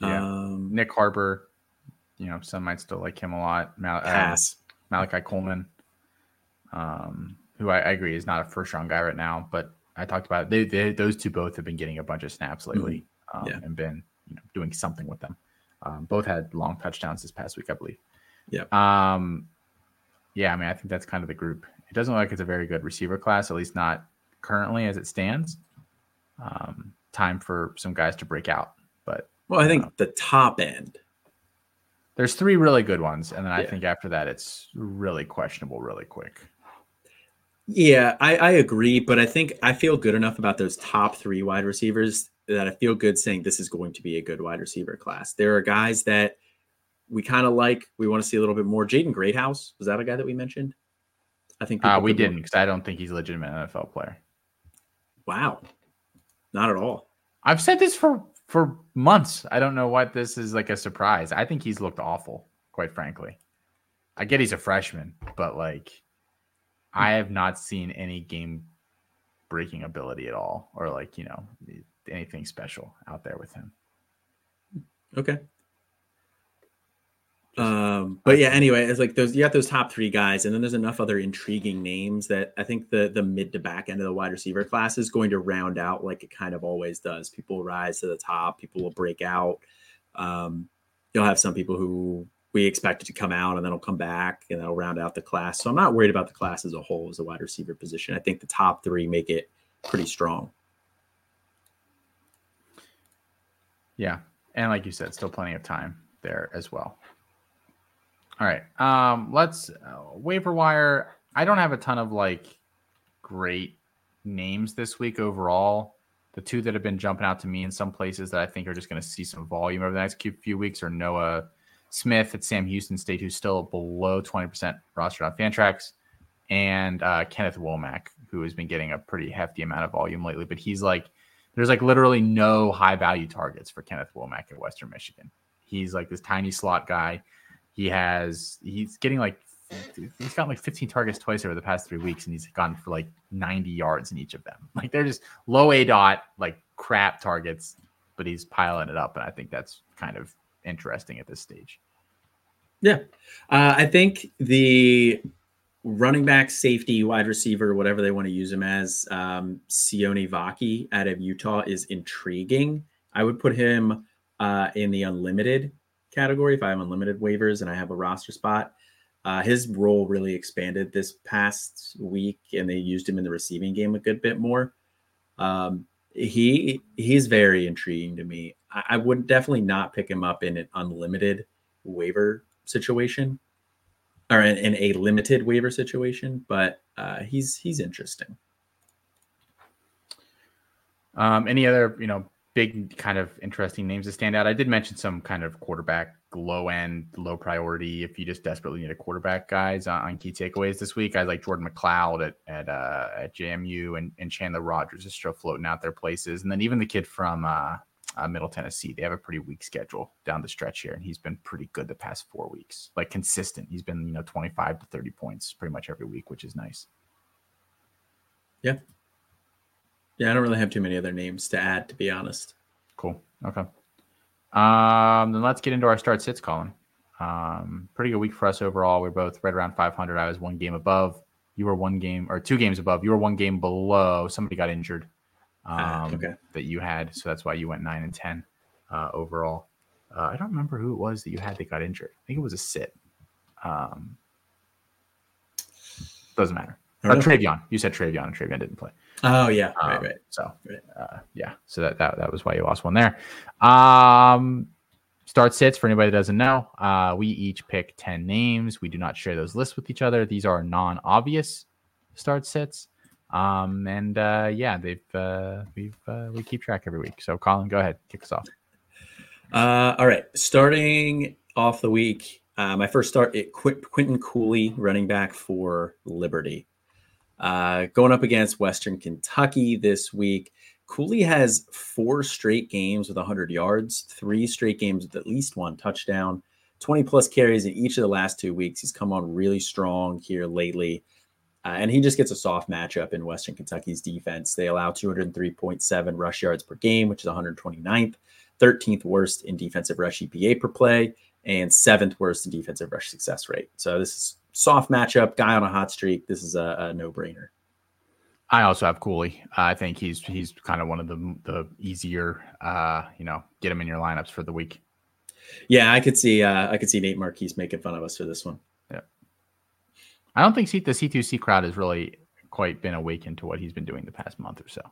Yeah. Um, Nick Harbor, you know, some might still like him a lot. Mal- uh, pass. Uh, Malachi Coleman, um, who I, I, agree is not a first round guy right now, but I talked about it. They, they, those two both have been getting a bunch of snaps lately mm-hmm. um, yeah. and been you know, doing something with them. Um, both had long touchdowns this past week, I believe. Yeah. Um, yeah, I mean, I think that's kind of the group. It doesn't look like it's a very good receiver class, at least not currently as it stands. Um, time for some guys to break out, but well, I think uh, the top end. There's three really good ones, and then I yeah. think after that it's really questionable, really quick. Yeah, I, I agree, but I think I feel good enough about those top three wide receivers that I feel good saying this is going to be a good wide receiver class. There are guys that we kind of like. We want to see a little bit more. Jaden Greathouse was that a guy that we mentioned? I think uh, we didn't because I don't think he's a legitimate NFL player. Wow, not at all. I've said this for for months. I don't know what this is like a surprise. I think he's looked awful, quite frankly. I get he's a freshman, but like I have not seen any game breaking ability at all or like, you know, anything special out there with him. Okay. Um, but yeah, anyway, it's like those you got those top three guys, and then there's enough other intriguing names that I think the the mid to back end of the wide receiver class is going to round out like it kind of always does. People rise to the top, people will break out. Um, you'll have some people who we expected to come out and then will come back and that'll round out the class. So I'm not worried about the class as a whole as a wide receiver position. I think the top three make it pretty strong. Yeah. And like you said, still plenty of time there as well. All right. Um, let's uh, waiver wire. I don't have a ton of like great names this week overall. The two that have been jumping out to me in some places that I think are just going to see some volume over the next few weeks are Noah Smith at Sam Houston State, who's still below 20% rostered on Fantrax, and uh, Kenneth Womack, who has been getting a pretty hefty amount of volume lately. But he's like, there's like literally no high value targets for Kenneth Womack at Western Michigan. He's like this tiny slot guy he has he's getting like he's got like 15 targets twice over the past three weeks, and he's gone for like 90 yards in each of them. Like they're just low A dot, like crap targets, but he's piling it up, and I think that's kind of interesting at this stage. Yeah, uh, I think the running back, safety, wide receiver, whatever they want to use him as, um, Sione Vaki out of Utah is intriguing. I would put him uh, in the unlimited category if I have unlimited waivers and I have a roster spot. Uh, his role really expanded this past week, and they used him in the receiving game a good bit more. Um, he he's very intriguing to me. I, I, would definitely not pick him up in an unlimited waiver situation, or in, in a limited waiver situation, but uh, he's he's interesting. Um, any other you know big kind of interesting names to stand out. I did mention some kind of quarterback low end, low priority. If you just desperately need a quarterback, guys on, on key takeaways this week, guys like Jordan McCloud at at, uh, at JMU and, and Chandler Rogers is still floating out their places, and then even the kid from uh, uh, Middle Tennessee, they have a pretty weak schedule down the stretch here, and he's been pretty good the past four weeks, like consistent. He's been you know twenty five to thirty points pretty much every week, which is nice. Yeah, yeah, I don't really have too many other names to add, to be honest. Cool. Okay. Um, then let's get into our start sits, Colin. Um, pretty good week for us overall. We're both right around 500. I was one game above. You were one game or two games above. You were one game below. Somebody got injured ah, um, okay. that you had, so that's why you went nine and ten uh, overall. Uh, I don't remember who it was that you had that got injured. I think it was a sit. Um, doesn't matter. Uh, Travion. You said Travion, and Travion didn't play. Oh yeah, um, right, right. So uh, yeah, so that, that that was why you lost one there. Um, start sits for anybody that doesn't know. Uh, we each pick ten names. We do not share those lists with each other. These are non-obvious start sits. Um, and uh, yeah, they've uh, we've uh, we keep track every week. So Colin, go ahead, kick us off. Uh, all right, starting off the week, uh, my first start at Qu- Quinton Cooley, running back for Liberty. Uh, going up against Western Kentucky this week, Cooley has four straight games with 100 yards, three straight games with at least one touchdown, 20 plus carries in each of the last two weeks. He's come on really strong here lately. Uh, and he just gets a soft matchup in Western Kentucky's defense. They allow 203.7 rush yards per game, which is 129th, 13th worst in defensive rush EPA per play, and seventh worst in defensive rush success rate. So this is soft matchup, guy on a hot streak. This is a, a no brainer. I also have Cooley. Uh, I think he's he's kind of one of the the easier, uh, you know, get him in your lineups for the week. Yeah, I could see uh, I could see Nate Marquise making fun of us for this one. Yeah, I don't think the C2C crowd has really quite been awakened to what he's been doing the past month or so.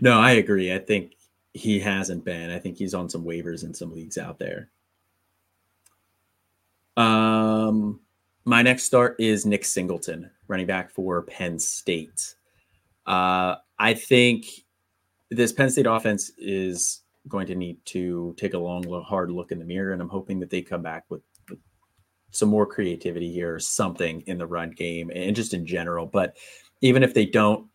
No, I agree. I think he hasn't been. I think he's on some waivers in some leagues out there. Um, my next start is Nick Singleton, running back for Penn State. Uh, I think this Penn State offense is going to need to take a long, hard look in the mirror, and I'm hoping that they come back with, some more creativity here, or something in the run game, and just in general. But even if they don't,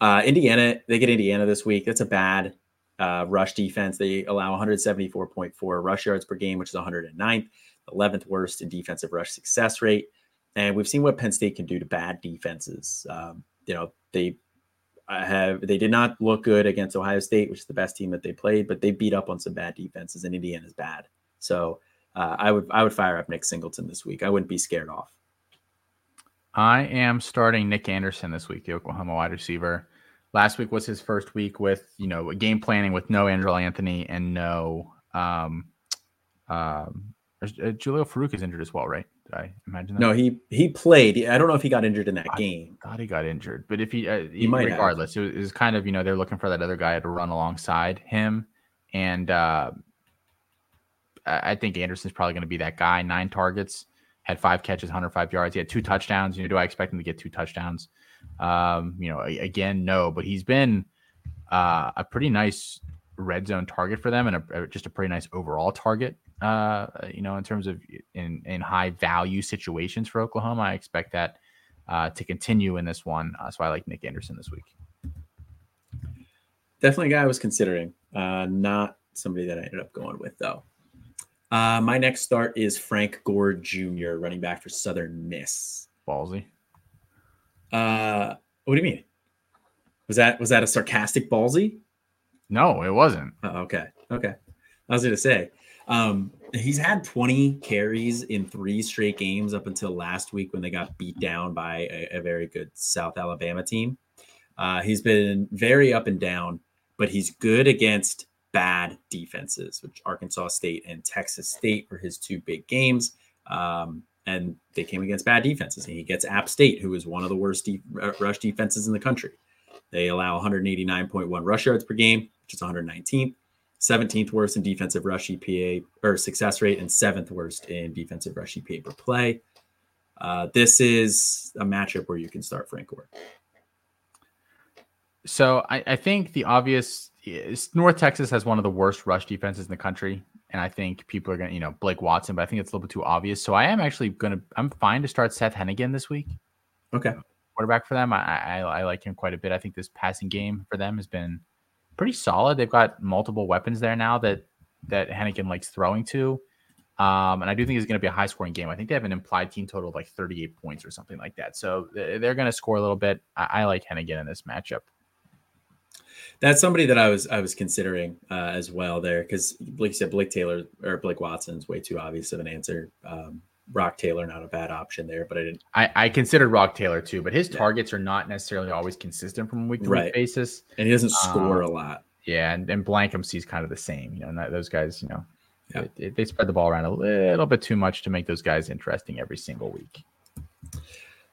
uh, Indiana, they get Indiana this week. That's a bad uh, rush defense. They allow 174.4 rush yards per game, which is 109th, 11th worst in defensive rush success rate. And we've seen what Penn State can do to bad defenses. Um, you know, they have they did not look good against Ohio State, which is the best team that they played, but they beat up on some bad defenses, and Indiana's bad. So uh, I would I would fire up Nick Singleton this week. I wouldn't be scared off. I am starting Nic Anderson this week, the Oklahoma wide receiver. Last week was his first week with you know game planning with no Andrel Anthony and no um, um, uh, Jalil Farooq is injured as well, right? Did I imagine that? No, he he played. I don't know if he got injured in that I game. Thought he got injured, but if he, uh, he might regardless, have. it was kind of you know they're looking for that other guy to run alongside him, and uh, I think Anderson's probably going to be that guy. Nine targets, had five catches, 105 yards. He had two touchdowns. You know, do I expect him to get two touchdowns? Um, you know, again, no, but he's been uh, a pretty nice red zone target for them and a, just a pretty nice overall target uh, you know, in terms of in in high value situations for Oklahoma. I expect that uh, to continue in this one. Uh, so I like Nic Anderson this week. Definitely a guy I was considering. Uh, not somebody that I ended up going with though. Uh, my next start is Frank Gore Jr., running back for Southern Miss. Ballsy. Uh, what do you mean? Was that was that a sarcastic ballsy? No, it wasn't. Oh, okay, okay. I was gonna say um, he's had 20 carries in three straight games up until last week when they got beat down by a, a very good South Alabama team. Uh, he's been very up and down, but he's good against bad defenses, which Arkansas State and Texas State were his two big games. Um, and they came against bad defenses. And he gets App State, who is one of the worst de- rush defenses in the country. They allow 189.1 rush yards per game, which is 119th. 17th worst in defensive rush EPA or success rate, and seventh worst in defensive rush EPA per play. Uh, this is a matchup where you can start Frank Gore. So I, I, think the obvious is North Texas has one of the worst rush defenses in the country. And I think people are going to, you know, Blake Watson, but I think it's a little bit too obvious. So I am actually going to, I'm fine to start Seth Henigan this week. Okay. Quarterback for them. I, I, I like him quite a bit. I think this passing game for them has been pretty solid. They've got multiple weapons there now that that Henigan likes throwing to. Um, and I do think it's going to be a high scoring game. I think they have an implied team total of like 38 points or something like that. So they're going to score a little bit. I, I like Henigan in this matchup. That's somebody that I was I was considering uh, as well there because like you said, Blake Taylor or Blake Watson's way too obvious of an answer. Um, Roc Taylor not a bad option there, but I didn't. I, I considered Roc Taylor too, but his yeah. targets are not necessarily always consistent from a week to week basis, and he doesn't score um, a lot. Yeah, and, and Blankumsee kind of the same. You know, that, those guys, you know, yeah. it, it, they spread the ball around a little bit too much to make those guys interesting every single week.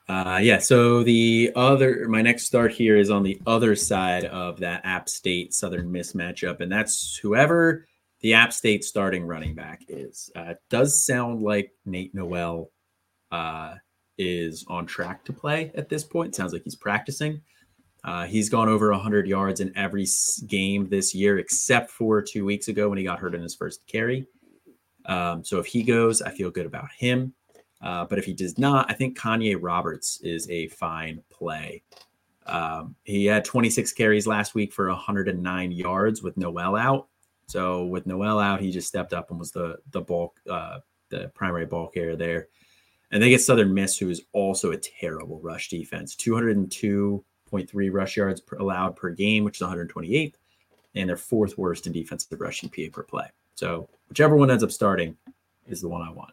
Uh, yeah. So the other, my next start here is on the other side of that App State Southern Miss matchup, and that's whoever the App State starting running back is. Uh, does sound like Nate Noel uh, is on track to play at this point. Sounds like he's practicing. Uh, he's gone over 100 yards in every game this year, except for two weeks ago when he got hurt in his first carry. Um, so if he goes, I feel good about him. Uh, but if he does not, I think Kanye Roberts is a fine play. Um, he had 26 carries last week for 109 yards with Noel out. So with Noel out, he just stepped up and was the the bulk, uh, the primary ball carrier there. And they get Southern Miss, who is also a terrible rush defense 202.3 rush yards per, allowed per game, which is 128th, and they're fourth worst in defensive rushing EPA per play. So whichever one ends up starting is the one I want.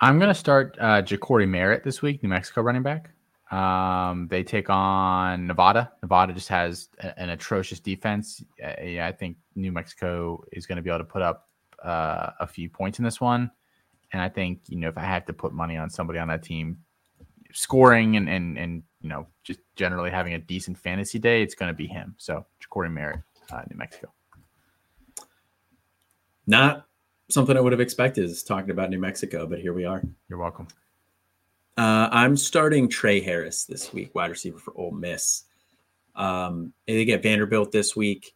I'm going to start uh, Jacory Merritt this week, New Mexico running back. Um, they take on Nevada. Nevada just has a, an atrocious defense. Uh, yeah, I think New Mexico is going to be able to put up uh, a few points in this one. And I think, you know, if I have to put money on somebody on that team scoring and, and, and you know, just generally having a decent fantasy day, it's going to be him. So, Jacory Merritt, uh, New Mexico. Not something I would have expected is talking about New Mexico, but here we are. You're welcome. Uh, I'm starting Tre Harris this week, wide receiver for Ole Miss. Um, they get Vanderbilt this week.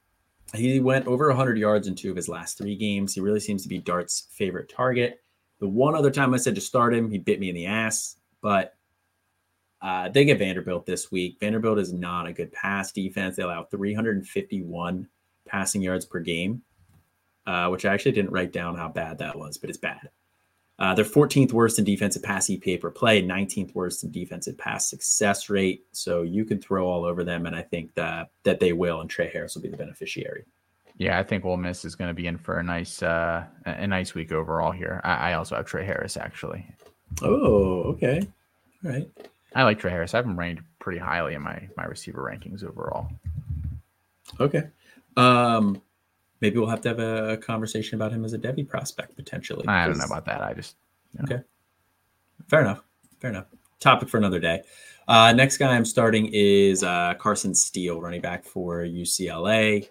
He went over 100 yards in two of his last three games. He really seems to be Dart's favorite target. The one other time I said to start him, he bit me in the ass, but uh, they get Vanderbilt this week. Vanderbilt is not a good pass defense. They allow 351 passing yards per game, uh, which I actually didn't write down how bad that was, but it's bad. Uh, they're 14th worst in defensive pass EPA per play, 19th worst in defensive pass success rate. So you can throw all over them, and I think that that they will, and Tre Harris will be the beneficiary. Yeah, I think Ole Miss is going to be in for a nice uh, a nice week overall here. I, I also have Tre Harris actually. Oh, okay, all right. I like Tre Harris. I have him ranked pretty highly in my my receiver rankings overall. Okay. Um, maybe we'll have to have a conversation about him as a Devy prospect potentially. I don't know about that. I just you know. okay. Fair enough. Fair enough. Topic for another day. Uh, next guy I'm starting is uh, Carson Steele, running back for UCLA.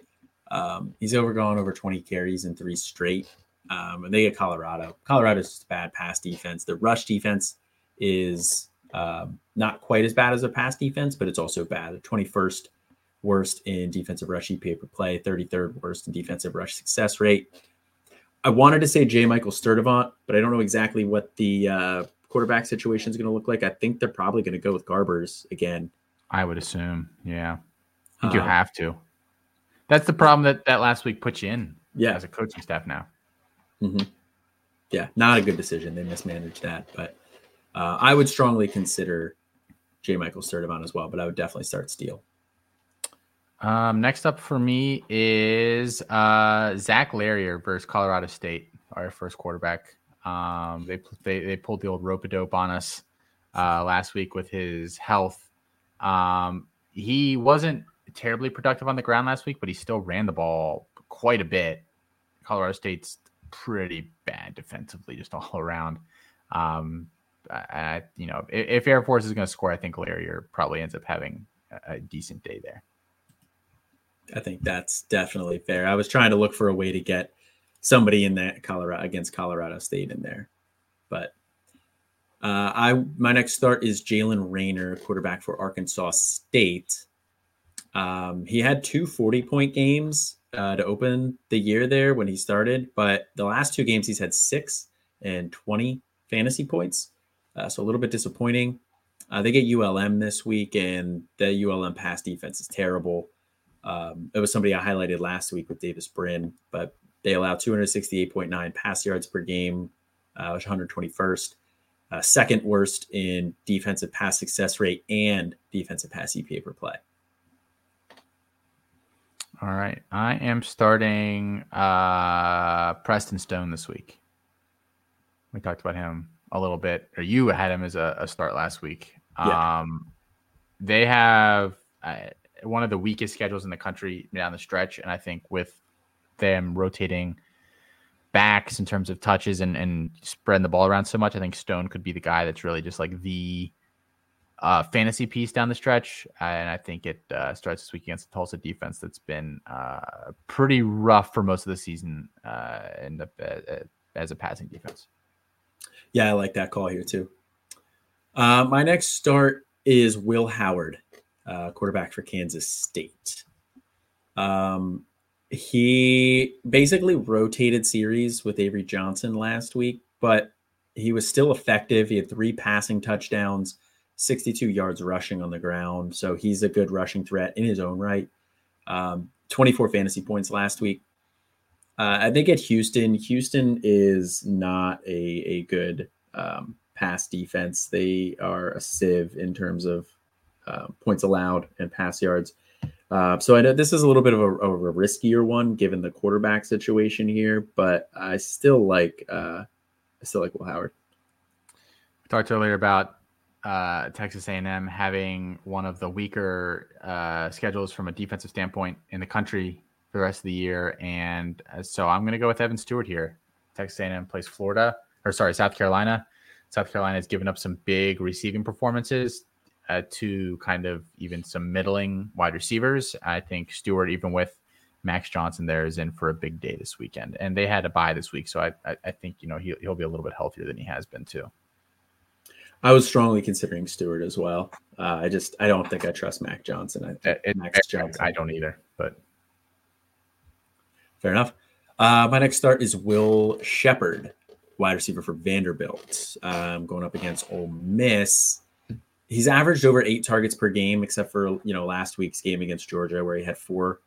Um, he's overgone over 20 carries in three straight. Um, and they get Colorado. Colorado's just a bad pass defense. The rush defense is um, not quite as bad as a pass defense, but it's also bad. The 21st worst in defensive rush EPA per play, 33rd worst in defensive rush success rate. I wanted to say J. Michael Sturdivant, but I don't know exactly what the uh, quarterback situation is going to look like. I think they're probably going to go with Garbers again. I would assume, yeah. I think uh, you have to. That's the problem that that last week put you in. Yeah, as a coaching staff now. Mm-hmm. Yeah, not a good decision. They mismanaged that, but uh, I would strongly consider J. Michael Sturdivant as well. But I would definitely start Steele. Um, next up for me is uh, Zac Larrier versus Colorado State, our first quarterback. Um, they, they they pulled the old rope a dope on us uh, last week with his health. Um, he wasn't terribly productive on the ground last week, but he still ran the ball quite a bit. Colorado State's pretty bad defensively, just all around. Um, I, you know, if, if Air Force is going to score, I think Larrier probably ends up having a, a decent day there. I think that's definitely fair. I was trying to look for a way to get somebody in that Colorado against Colorado State in there, but uh, I my next start is Jaylen Raynor, quarterback for Arkansas State. Um, he had two 40 point games uh, to open the year there when he started, but the last two games he's had six and 20 fantasy points. Uh, so a little bit disappointing. Uh, they get ULM this week, and the ULM pass defense is terrible. Um, it was somebody I highlighted last week with Davis Brin, but they allow 268.9 pass yards per game, uh, which 121st, uh, second worst in defensive pass success rate and defensive pass EPA per play. All right, I am starting uh, Preston Stone this week. We talked about him a little bit, or you had him as a, a start last week. Yeah. Um, they have. Uh, one of the weakest schedules in the country down the stretch. And I think with them rotating backs in terms of touches and, and spreading the ball around so much, I think Stone could be the guy that's really just like the uh, fantasy piece down the stretch. And I think it uh, starts this week against the Tulsa defense that's been uh, pretty rough for most of the season uh, in the, uh, as a passing defense. Yeah, I like that call here too. Uh, my next start is Will Howard uh, quarterback for Kansas State. Um, he basically rotated series with Avery Johnson last week, but he was still effective. He had three passing touchdowns, 62 yards rushing on the ground. So he's a good rushing threat in his own right. Um, 24 fantasy points last week. Uh, I think at Houston, Houston is not a, a good um, pass defense. They are a sieve in terms of uh, points allowed and pass yards. Uh, so I know this is a little bit of a, a, riskier one given the quarterback situation here, but I still like uh, I still like Will Howard. We talked earlier about uh, Texas A&M having one of the weaker uh, schedules from a defensive standpoint in the country for the rest of the year, and uh, so I'm going to go with Evan Stewart here. Texas A&M plays Florida, or sorry, South Carolina. South Carolina has given up some big receiving performances uh, to kind of even some middling wide receivers. I think Stewart, even with Max Johnson, there is in for a big day this weekend, and they had to buy this week, so I, I, I think you know he, he'll be a little bit healthier than he has been too. I was strongly considering Stewart as well. Uh, I just I don't think I trust Mac Johnson. I it, Max Johnson. I don't either, but fair enough. Uh, my next start is Will Sheppard, wide receiver for Vanderbilt, um, going up against Ole Miss he's averaged over eight targets per game, except for you know last week's game against Georgia where he had four.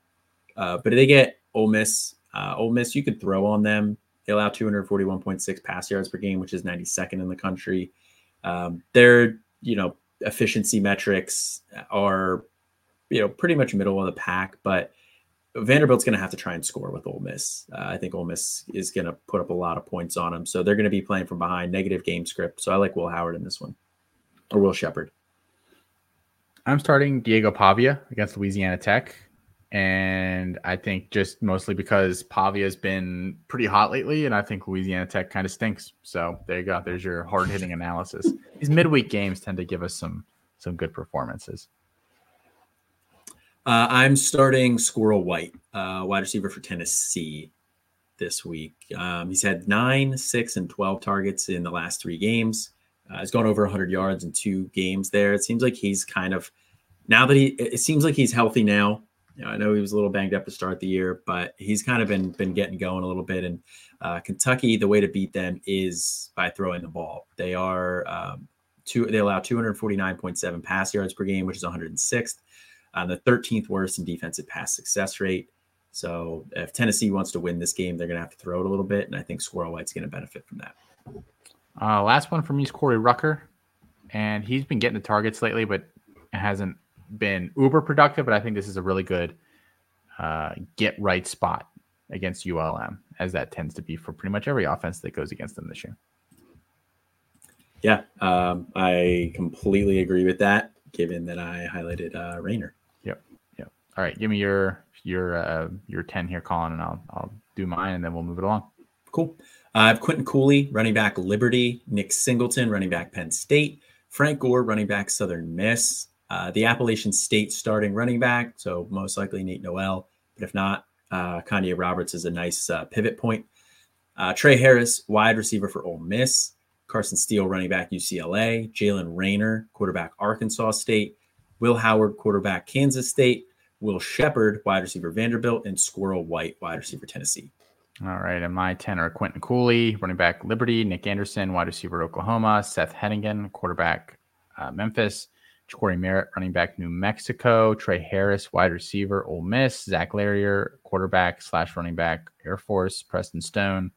Uh, but they get Ole Miss. Uh, Ole Miss, you could throw on them. They allow 241.6 pass yards per game, which is 92nd in the country. Um, their you know efficiency metrics are you know pretty much middle of the pack, but Vanderbilt's going to have to try and score with Ole Miss. Uh, I think Ole Miss is going to put up a lot of points on them, so they're going to be playing from behind, negative game script. So I like Will Howard in this one or Will Sheppard? I'm starting Diego Pavia against Louisiana Tech. And I think just mostly because Pavia has been pretty hot lately, and I think Louisiana Tech kind of stinks. So there you go. There's your hard hitting analysis. These midweek games tend to give us some some good performances. Uh, I'm starting Squirrel White, uh, wide receiver for Tennessee this week. Um, he's had nine, six, and 12 targets in the last three games. Uh, he's gone over 100 yards in two games there. It seems like he's kind of now that he it seems like he's healthy now. You know, I know he was a little banged up to start the year, but he's kind of been been getting going a little bit. And uh, Kentucky, the way to beat them is by throwing the ball. They are um, two. They allow 249.7 pass yards per game, which is 106th, uh, the 13th worst in defensive pass success rate. So if Tennessee wants to win this game, they're going to have to throw it a little bit, and I think Squirrel White's going to benefit from that. Uh, last one for me is Corey Rucker, and he's been getting the targets lately, but hasn't been uber productive. But I think this is a really good uh, get right spot against ULM, as that tends to be for pretty much every offense that goes against them this year. Yeah, um, I completely agree with that. Given that I highlighted uh, Raynor. Yep. Yep. All right, give me your your uh, your ten here, Colin, and I'll I'll do mine, and then we'll move it along. Cool. Uh, I have Quinton Cooley, running back Liberty, Nick Singleton, running back Penn State, Frank Gore, running back Southern Miss, uh, the Appalachian State starting running back, so most likely Nate Noel, but if not, uh, Kanye Roberts is a nice uh, pivot point. Uh, Tre Harris, wide receiver for Ole Miss, Carson Steele, running back UCLA, Jaylen Raynor, quarterback Arkansas State, Will Howard, quarterback Kansas State, Will Sheppard, wide receiver Vanderbilt, and Squirrel White, wide receiver Tennessee. All right. And my 10 are Quinton Cooley, running back Liberty, Nic Anderson, wide receiver Oklahoma, Seth Henigan, quarterback uh, Memphis, Corey Merritt, running back New Mexico, Tre Harris, wide receiver Ole Miss, Zac Larrier, quarterback slash running back Air Force, Preston Stone,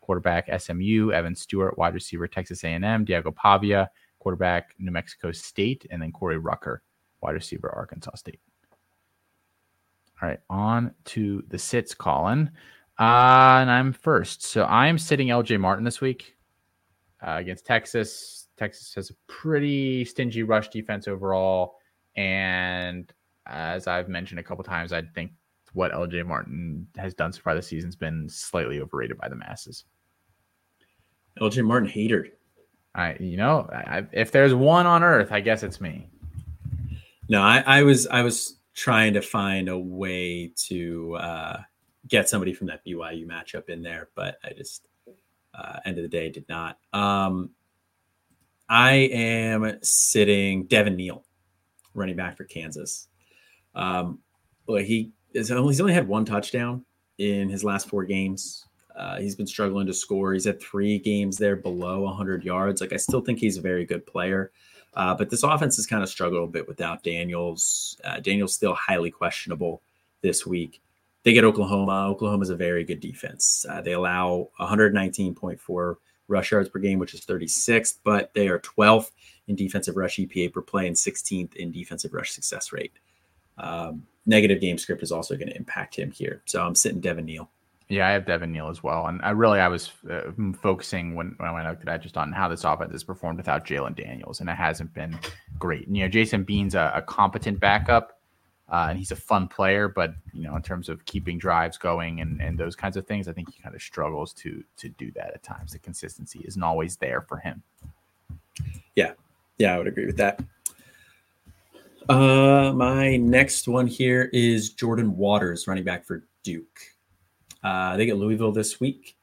quarterback SMU, Evan Stewart, wide receiver Texas A&M, Diego Pavia, quarterback New Mexico State, and then Corey Rucker, wide receiver Arkansas State. All right, on to the sits, Colin. Uh, and I'm first. So I'm sitting LJ Martin this week uh, against Texas. Texas has a pretty stingy rush defense overall. And as I've mentioned a couple times, I think what LJ Martin has done so far this season has been slightly overrated by the masses. LJ Martin hater. I, you know, I, if there's one on earth, I guess it's me. No, I, I was, I was trying to find a way to, uh, get somebody from that BYU matchup in there, but I just uh, end of the day did not. Um, I am sitting Devin Neal, running back for Kansas. Um, he is only, he's only had one touchdown in his last four games. Uh, he's been struggling to score. He's at three games there below 100 yards. Like I still think he's a very good player, uh, but this offense has kind of struggled a bit without Daniels. Uh, Daniels still highly questionable this week they get Oklahoma. Oklahoma is a very good defense. Uh, they allow 119.4 rush yards per game, which is 36th, but they are 12th in defensive rush EPA per play and 16th in defensive rush success rate. Um, negative game script is also going to impact him here. So I'm sitting Devin Neal. Yeah, I have Devin Neal as well, and I really I was uh, focusing when, when I went at that just on how this offense has performed without Jalon Daniels, and it hasn't been great. And, you know, Jason Bean's a, a competent backup, uh, and he's a fun player, but you know, in terms of keeping drives going and, and those kinds of things, I think he kind of struggles to to do that at times. The consistency isn't always there for him. Yeah, yeah, I would agree with that. Uh, my next one here is Jordan Waters, running back for Duke. Uh, they get Louisville this week.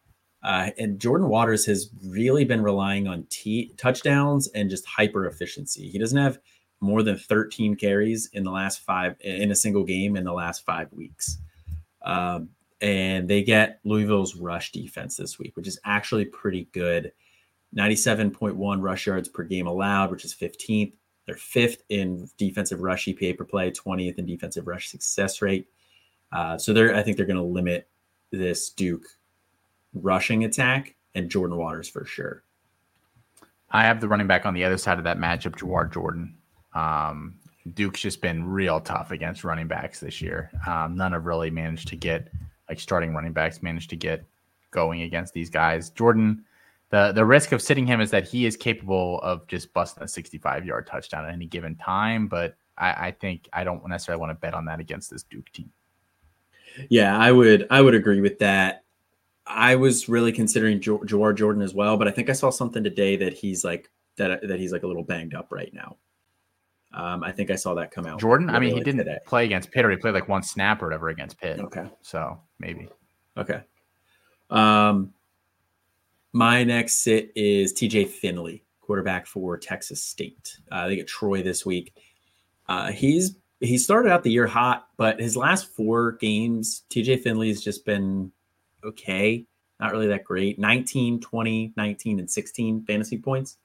Uh, and Jordan Waters has really been relying on t- touchdowns and just hyper efficiency. He doesn't have more than 13 carries in the last five in a single game in the last five weeks. Um, and they get Louisville's rush defense this week, which is actually pretty good. 97.1 rush yards per game allowed, which is 15th. They're fifth in defensive rush EPA per play, 20th in defensive rush success rate. Uh, so they're, I think they're going to limit this Duke rushing attack and Jordan Waters for sure. I have the running back on the other side of that matchup, Jawhar Jordan. Um, Duke's just been real tough against running backs this year. Um, none have really managed to get like starting running backs managed to get going against these guys. Jordan, the the risk of sitting him is that he is capable of just busting a 65 yard touchdown at any given time. But I, I think I don't necessarily want to bet on that against this Duke team. Yeah, I would I would agree with that. I was really considering Jawhar Jordan as well, but I think I saw something today that he's like that that he's like a little banged up right now. Um, I think I saw that come out. Jordan, I mean, he didn't today. play against Pitt, or he played like one snap or whatever against Pitt. Okay, so maybe. Okay. Um, my next sit is T.J. Finley, quarterback for Texas State. Uh, they get Troy this week. Uh, he's he started out the year hot, but his last four games, TJ Finley has just been okay. Not really that great. 19, 20, 19, and 16 fantasy points.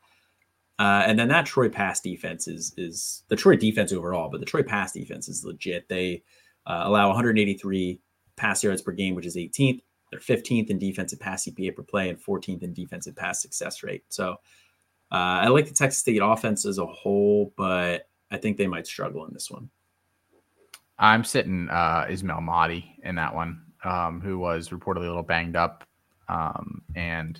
Uh, and then that Troy pass defense is is the Troy defense overall, but the Troy pass defense is legit. They uh, allow 183 pass yards per game, which is 18th. They're 15th in defensive pass EPA per play and 14th in defensive pass success rate. So uh, I like the Texas State offense as a whole, but I think they might struggle in this one. I'm sitting uh, Ismail Mahdi in that one, um, who was reportedly a little banged up, um, and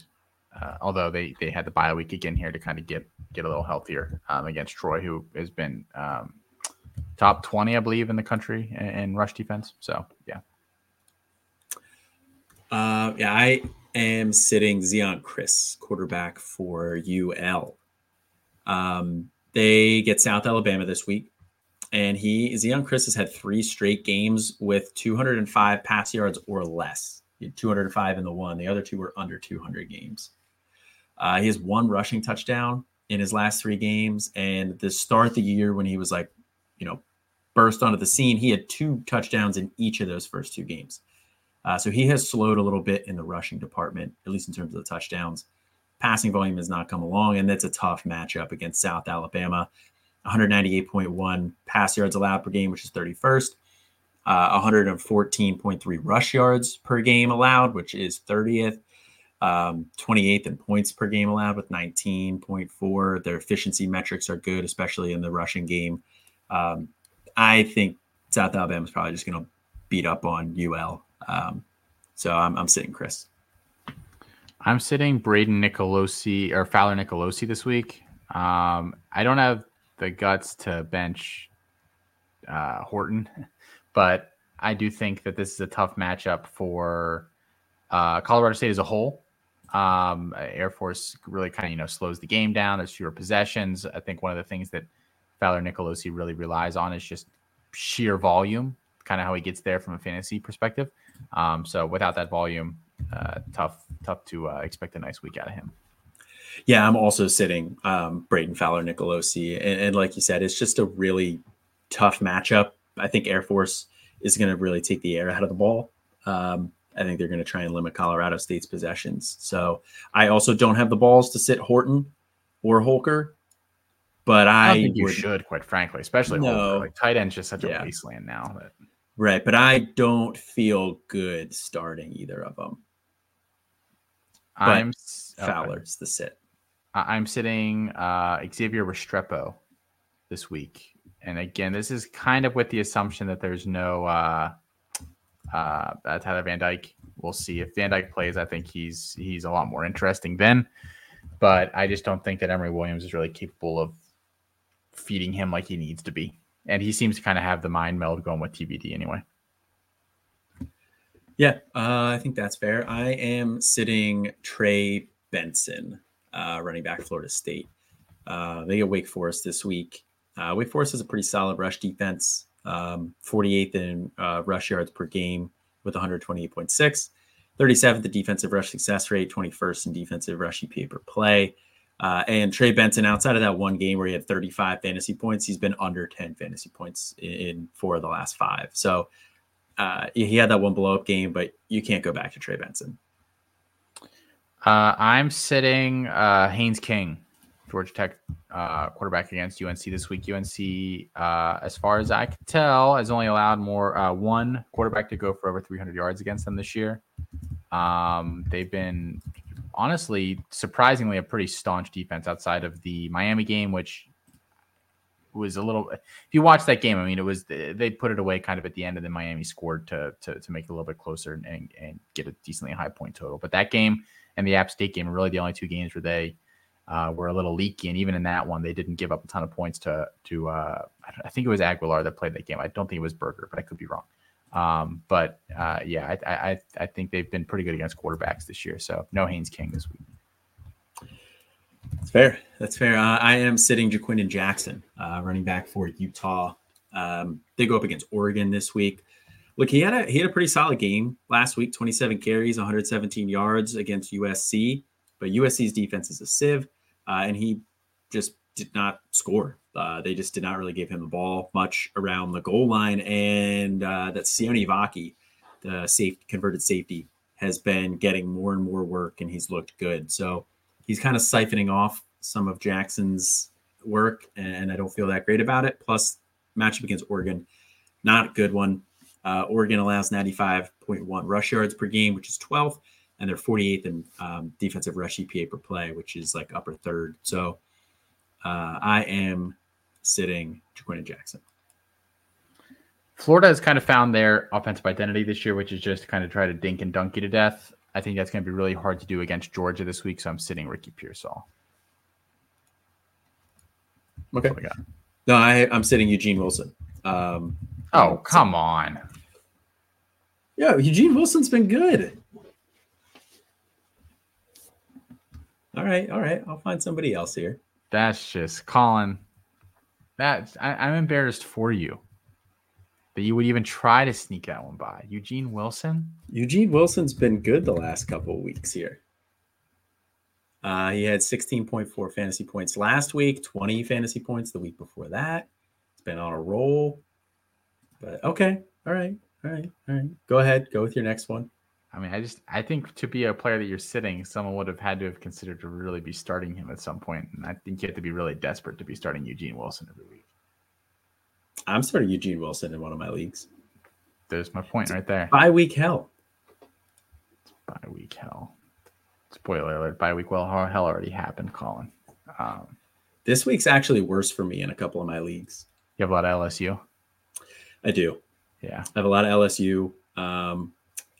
uh, although they they had the bye week again here to kind of get get a little healthier um, against Troy, who has been um, top twenty, I believe, in the country in, in rush defense. So yeah, uh, yeah, I am sitting Zeon Chriss, quarterback for UL. Um, they get South Alabama this week and he Zeon Chriss has had three straight games with 205 pass yards or less. 205 in the one, the other two were under 200 games. Uh, he has one rushing touchdown in his last three games, and the start of the year when he was like, you know, burst onto the scene, he had two touchdowns in each of those first two games. Uh, so he has slowed a little bit in the rushing department, at least in terms of the touchdowns. Passing volume has not come along, and that's a tough matchup against South Alabama. 198.1 pass yards allowed per game, which is 31st. Uh, 114.3 rush yards per game allowed, which is 30th. Um, 28th in points per game allowed with 19.4. Their efficiency metrics are good, especially in the rushing game. Um, I think South Alabama is probably just going to beat up on UL. Um, so I'm, I'm sitting Chriss. I'm sitting Brayden Nicolosi or Fowler Nicolosi this week. Um, I don't have the guts to bench uh, Horton, but I do think that this is a tough matchup for uh, Colorado State as a whole. Um, Air Force really kind of you know slows the game down. There's fewer possessions. I think one of the things that Fowler Nicolosi really relies on is just sheer volume, kind of how he gets there from a fantasy perspective. Um, so without that volume, uh, tough tough to uh, expect a nice week out of him. Yeah, I'm also sitting um, Brayden Fowler Nicolosi, and, and like you said, it's just a really tough matchup. I think Air Force is going to really take the air out of the ball. Um, I think they're going to try and limit Colorado State's possessions. So I also don't have the balls to sit Horton or Holker, but I, I think would, you should, quite frankly, especially no, Holker. Like tight end's just such a yeah. wasteland now. That... Right, but I don't feel good starting either of them. But, I'm Fowler's okay. the sit. I'm sitting uh, Xavier Restrepo this week, and again, this is kind of with the assumption that there's no uh, uh, Tyler Van Dyke. We'll see if Van Dyke plays. I think he's he's a lot more interesting then, but I just don't think that Emory Williams is really capable of feeding him like he needs to be, and he seems to kind of have the mind meld going with TVD anyway. Yeah, uh, I think that's fair. I am sitting Trey Benson, uh, running back Florida State. Uh, they get Wake Forest this week. Uh, Wake Forest has a pretty solid rush defense, um, 48th in uh, rush yards per game with 128.6, 37th the defensive rush success rate, 21st in defensive rush EPA per play. Uh, and Trey Benson, outside of that one game where he had 35 fantasy points, he's been under 10 fantasy points in, in four of the last five. So uh, he had that one blow up game, but you can't go back to Trey Benson. Uh, I'm sitting uh, Haynes King, Georgia Tech uh, quarterback against UNC this week. UNC, uh, as far as I can tell, has only allowed more uh, one quarterback to go for over 300 yards against them this year. Um, they've been honestly, surprisingly, a pretty staunch defense outside of the Miami game, which was a little. If you watch that game, I mean, it was they put it away kind of at the end, and then Miami scored to to, to make it a little bit closer and, and get a decently high point total. But that game and the App State game are really the only two games where they uh, were a little leaky, and even in that one, they didn't give up a ton of points to to. Uh, I think it was Aguilar that played that game. I don't think it was Berger, but I could be wrong. Um, but uh, yeah, I, I I think they've been pretty good against quarterbacks this year. So no Haynes King this week. That's fair. That's fair. Uh, I am sitting Ja'Quinden Jackson, uh, running back for Utah. Um, they go up against Oregon this week. Look, he had a he had a pretty solid game last week. Twenty seven carries, one hundred seventeen yards against USC. But USC's defense is a sieve, uh, and he just did not score. Uh, they just did not really give him the ball much around the goal line. And uh, that Sione Vaki, the safe converted safety, has been getting more and more work, and he's looked good. So he's kind of siphoning off some of Jackson's work, and I don't feel that great about it. Plus, matchup against Oregon, not a good one. Uh, Oregon allows 95.1 rush yards per game, which is 12th, and they're 48th in um, defensive rush EPA per play, which is like upper third. So uh, I am sitting Ja'Quinden Jackson. Florida has kind of found their offensive identity this year, which is just kind of try to dink and dunk you to death. I think that's going to be really hard to do against Georgia this week. So I'm sitting Ricky Pearsall. Okay. No, I, I'm sitting Eugene Wilson. Um, oh, come so, on. Yeah, Eugene Wilson's been good. All right, all right. I'll find somebody else here. That's just Colin. That's I, I'm embarrassed for you that you would even try to sneak that one by. Eugene Wilson? Eugene Wilson's been good the last couple of weeks here. Uh, he had 16.4 fantasy points last week, 20 fantasy points the week before that. It's been on a roll. But okay. All right. All right. All right. Go ahead. Go with your next one. I mean, I just I think to be a player that you're sitting, someone would have had to have considered to really be starting him at some point. And I think you have to be really desperate to be starting Eugene Wilson every week. I'm starting Eugene Wilson in one of my leagues. There's my point right there. Bye week hell. Bye week hell. Spoiler alert: bye week well hell already happened, Colin. Um, this week's actually worse for me in a couple of my leagues. You have a lot of LSU. I do. Yeah, I have a lot of LSU. Um,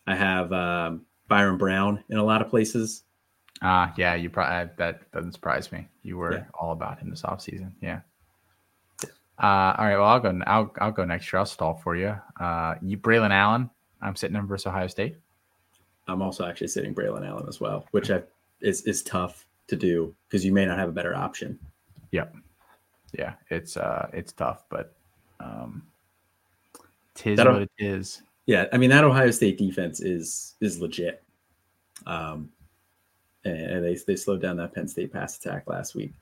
I have um, Byrum Brown in a lot of places. Ah, uh, yeah, you probably that doesn't surprise me. You were yeah. all about him this offseason. Yeah. Uh, all right. Well, I'll go. I'll I'll go next year. I'll stall for you. Uh, you Braylon Allen. I'm sitting him versus Ohio State. I'm also actually sitting Braylon Allen as well, which I, is is tough to do because you may not have a better option. Yep. Yeah, it's uh it's tough, but um, tis that, what it is. Yeah, I mean that Ohio State defense is is legit. Um, and they they slowed down that Penn State pass attack last week.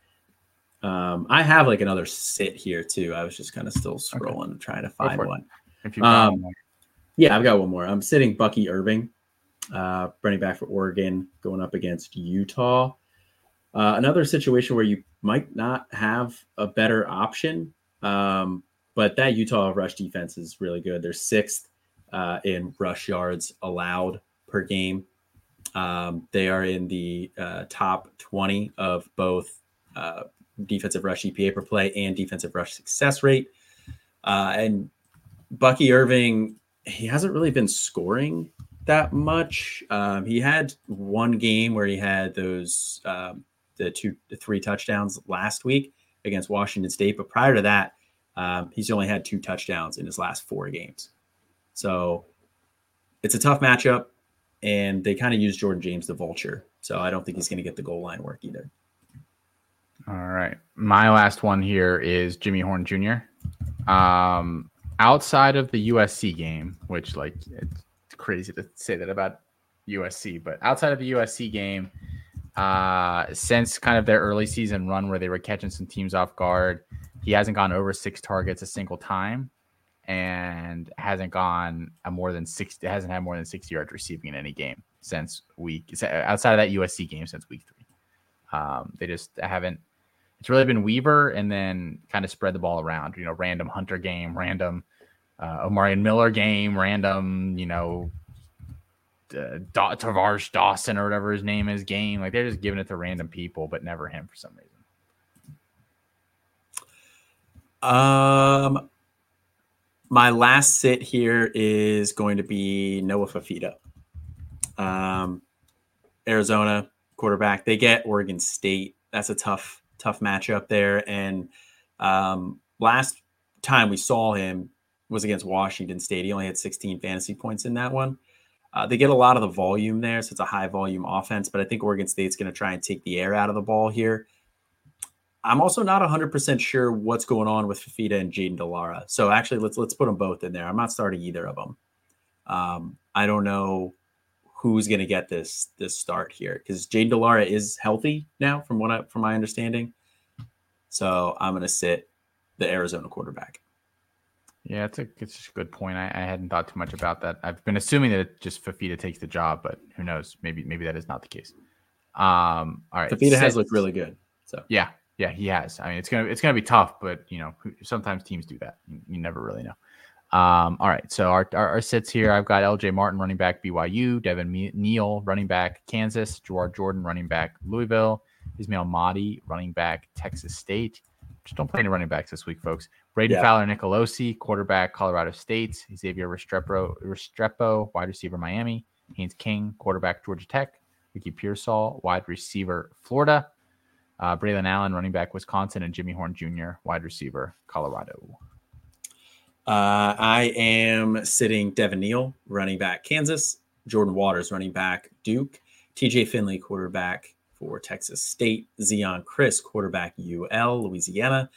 Um, I have like another sit here too. I was just kind of still scrolling okay. trying to find one. If you um, yeah, I've got one more. I'm sitting Bucky Irving, uh, running back for Oregon, going up against Utah. Uh, another situation where you might not have a better option, um, but that Utah rush defense is really good. They're sixth uh, in rush yards allowed per game. Um, they are in the uh, top 20 of both uh, defensive rush EPA per play and defensive rush success rate. Uh, and Bucky Irving, he hasn't really been scoring that much. Um, he had one game where he had those um, the two, the three touchdowns last week against Washington State, but prior to that, um, he's only had two touchdowns in his last four games. So it's a tough matchup, and they kind of use Jordan James the vulture. So I don't think he's going to get the goal line work either. All right. My last one here is Jimmy Horn Jr. Um, outside of the USC game, which like it's crazy to say that about USC, but outside of the USC game, uh, since kind of their early season run where they were catching some teams off guard, he hasn't gone over six targets a single time and hasn't gone a more than six hasn't had more than 60 yards receiving in any game since week outside of that USC game since week three. Um, they just haven't it's really been Weaver and then kind of spread the ball around, you know, random Hunter game, random uh, Omarion Miller game, random, you know, uh, da- Dawson or whatever his name is game. Like they're just giving it to random people, but never him for some reason. Um, my last sit here is going to be Noah Fifita. Um, Arizona quarterback. They get Oregon State. That's a tough, tough matchup there. And um, last time we saw him was against Washington State. He only had 16 fantasy points in that one. Uh, they get a lot of the volume there, so it's a high volume offense. But I think Oregon State's going to try and take the air out of the ball here. I'm also not 100% sure what's going on with Fifita and Jayden de Laura. So actually, let's let's put them both in there. I'm not starting either of them. Um, I don't know who's going to get this this start here because Jayden de Laura is healthy now, from what I from my understanding. So I'm going to sit the Arizona quarterback. Yeah, it's a it's a good point. I, I, hadn't thought too much about that. I've been assuming that it just Fifita takes the job, but who knows? Maybe maybe that is not the case. Um, all right, Fifita has looked really good. So yeah, yeah, he has. I mean, it's gonna it's gonna be tough, but you know, sometimes teams do that. You, you never really know. Um, all right, so our, our, our sits here. I've got L.J. Martin running back BYU, Devin Neal running back Kansas, Jawhar Jordan running back Louisville, Ismail Mahdi running back Texas State. Just don't play any running backs this week, folks. Brady yeah. Fowler Nicolosi, quarterback Colorado State. Xavier Restrepo, Restrepo, wide receiver Miami. Haynes King, quarterback Georgia Tech. Ricky Pearsall, wide receiver Florida. Uh, Braylon Allen, running back Wisconsin, and Jimmy Horn Jr., wide receiver Colorado. Uh, I am sitting Devin Neal, running back Kansas. Jordan Waters, running back Duke. TJ Finley, quarterback for Texas State. Zeon Chriss, quarterback UL, Louisiana.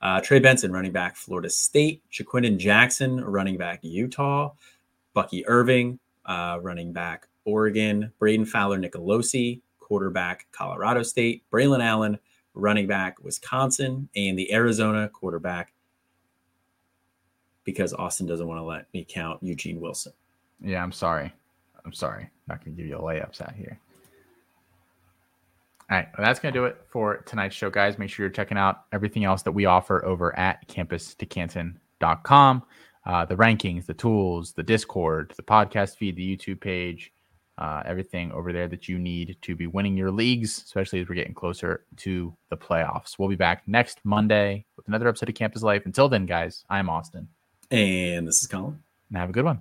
Uh, Trey Benson, running back Florida State. Ja'Quinden Jackson, running back Utah. Bucky Irving, uh, running back Oregon. Brayden Fowler Nicolosi, quarterback Colorado State. Braylon Allen, running back Wisconsin. And the Arizona quarterback because Austin doesn't want to let me count Eugene Wilson. Yeah, I'm sorry. I'm sorry. Not going to give you a layups out here. All right, well, that's going to do it for tonight's show, guys. Make sure you're checking out everything else that we offer over at campus2canton.com. Uh, the rankings, the tools, the Discord, the podcast feed, the YouTube page, uh, everything over there that you need to be winning your leagues, especially as we're getting closer to the playoffs. We'll be back next Monday with another episode of Campus Life. Until then, guys, I'm Austin. And this is Colin. And have a good one.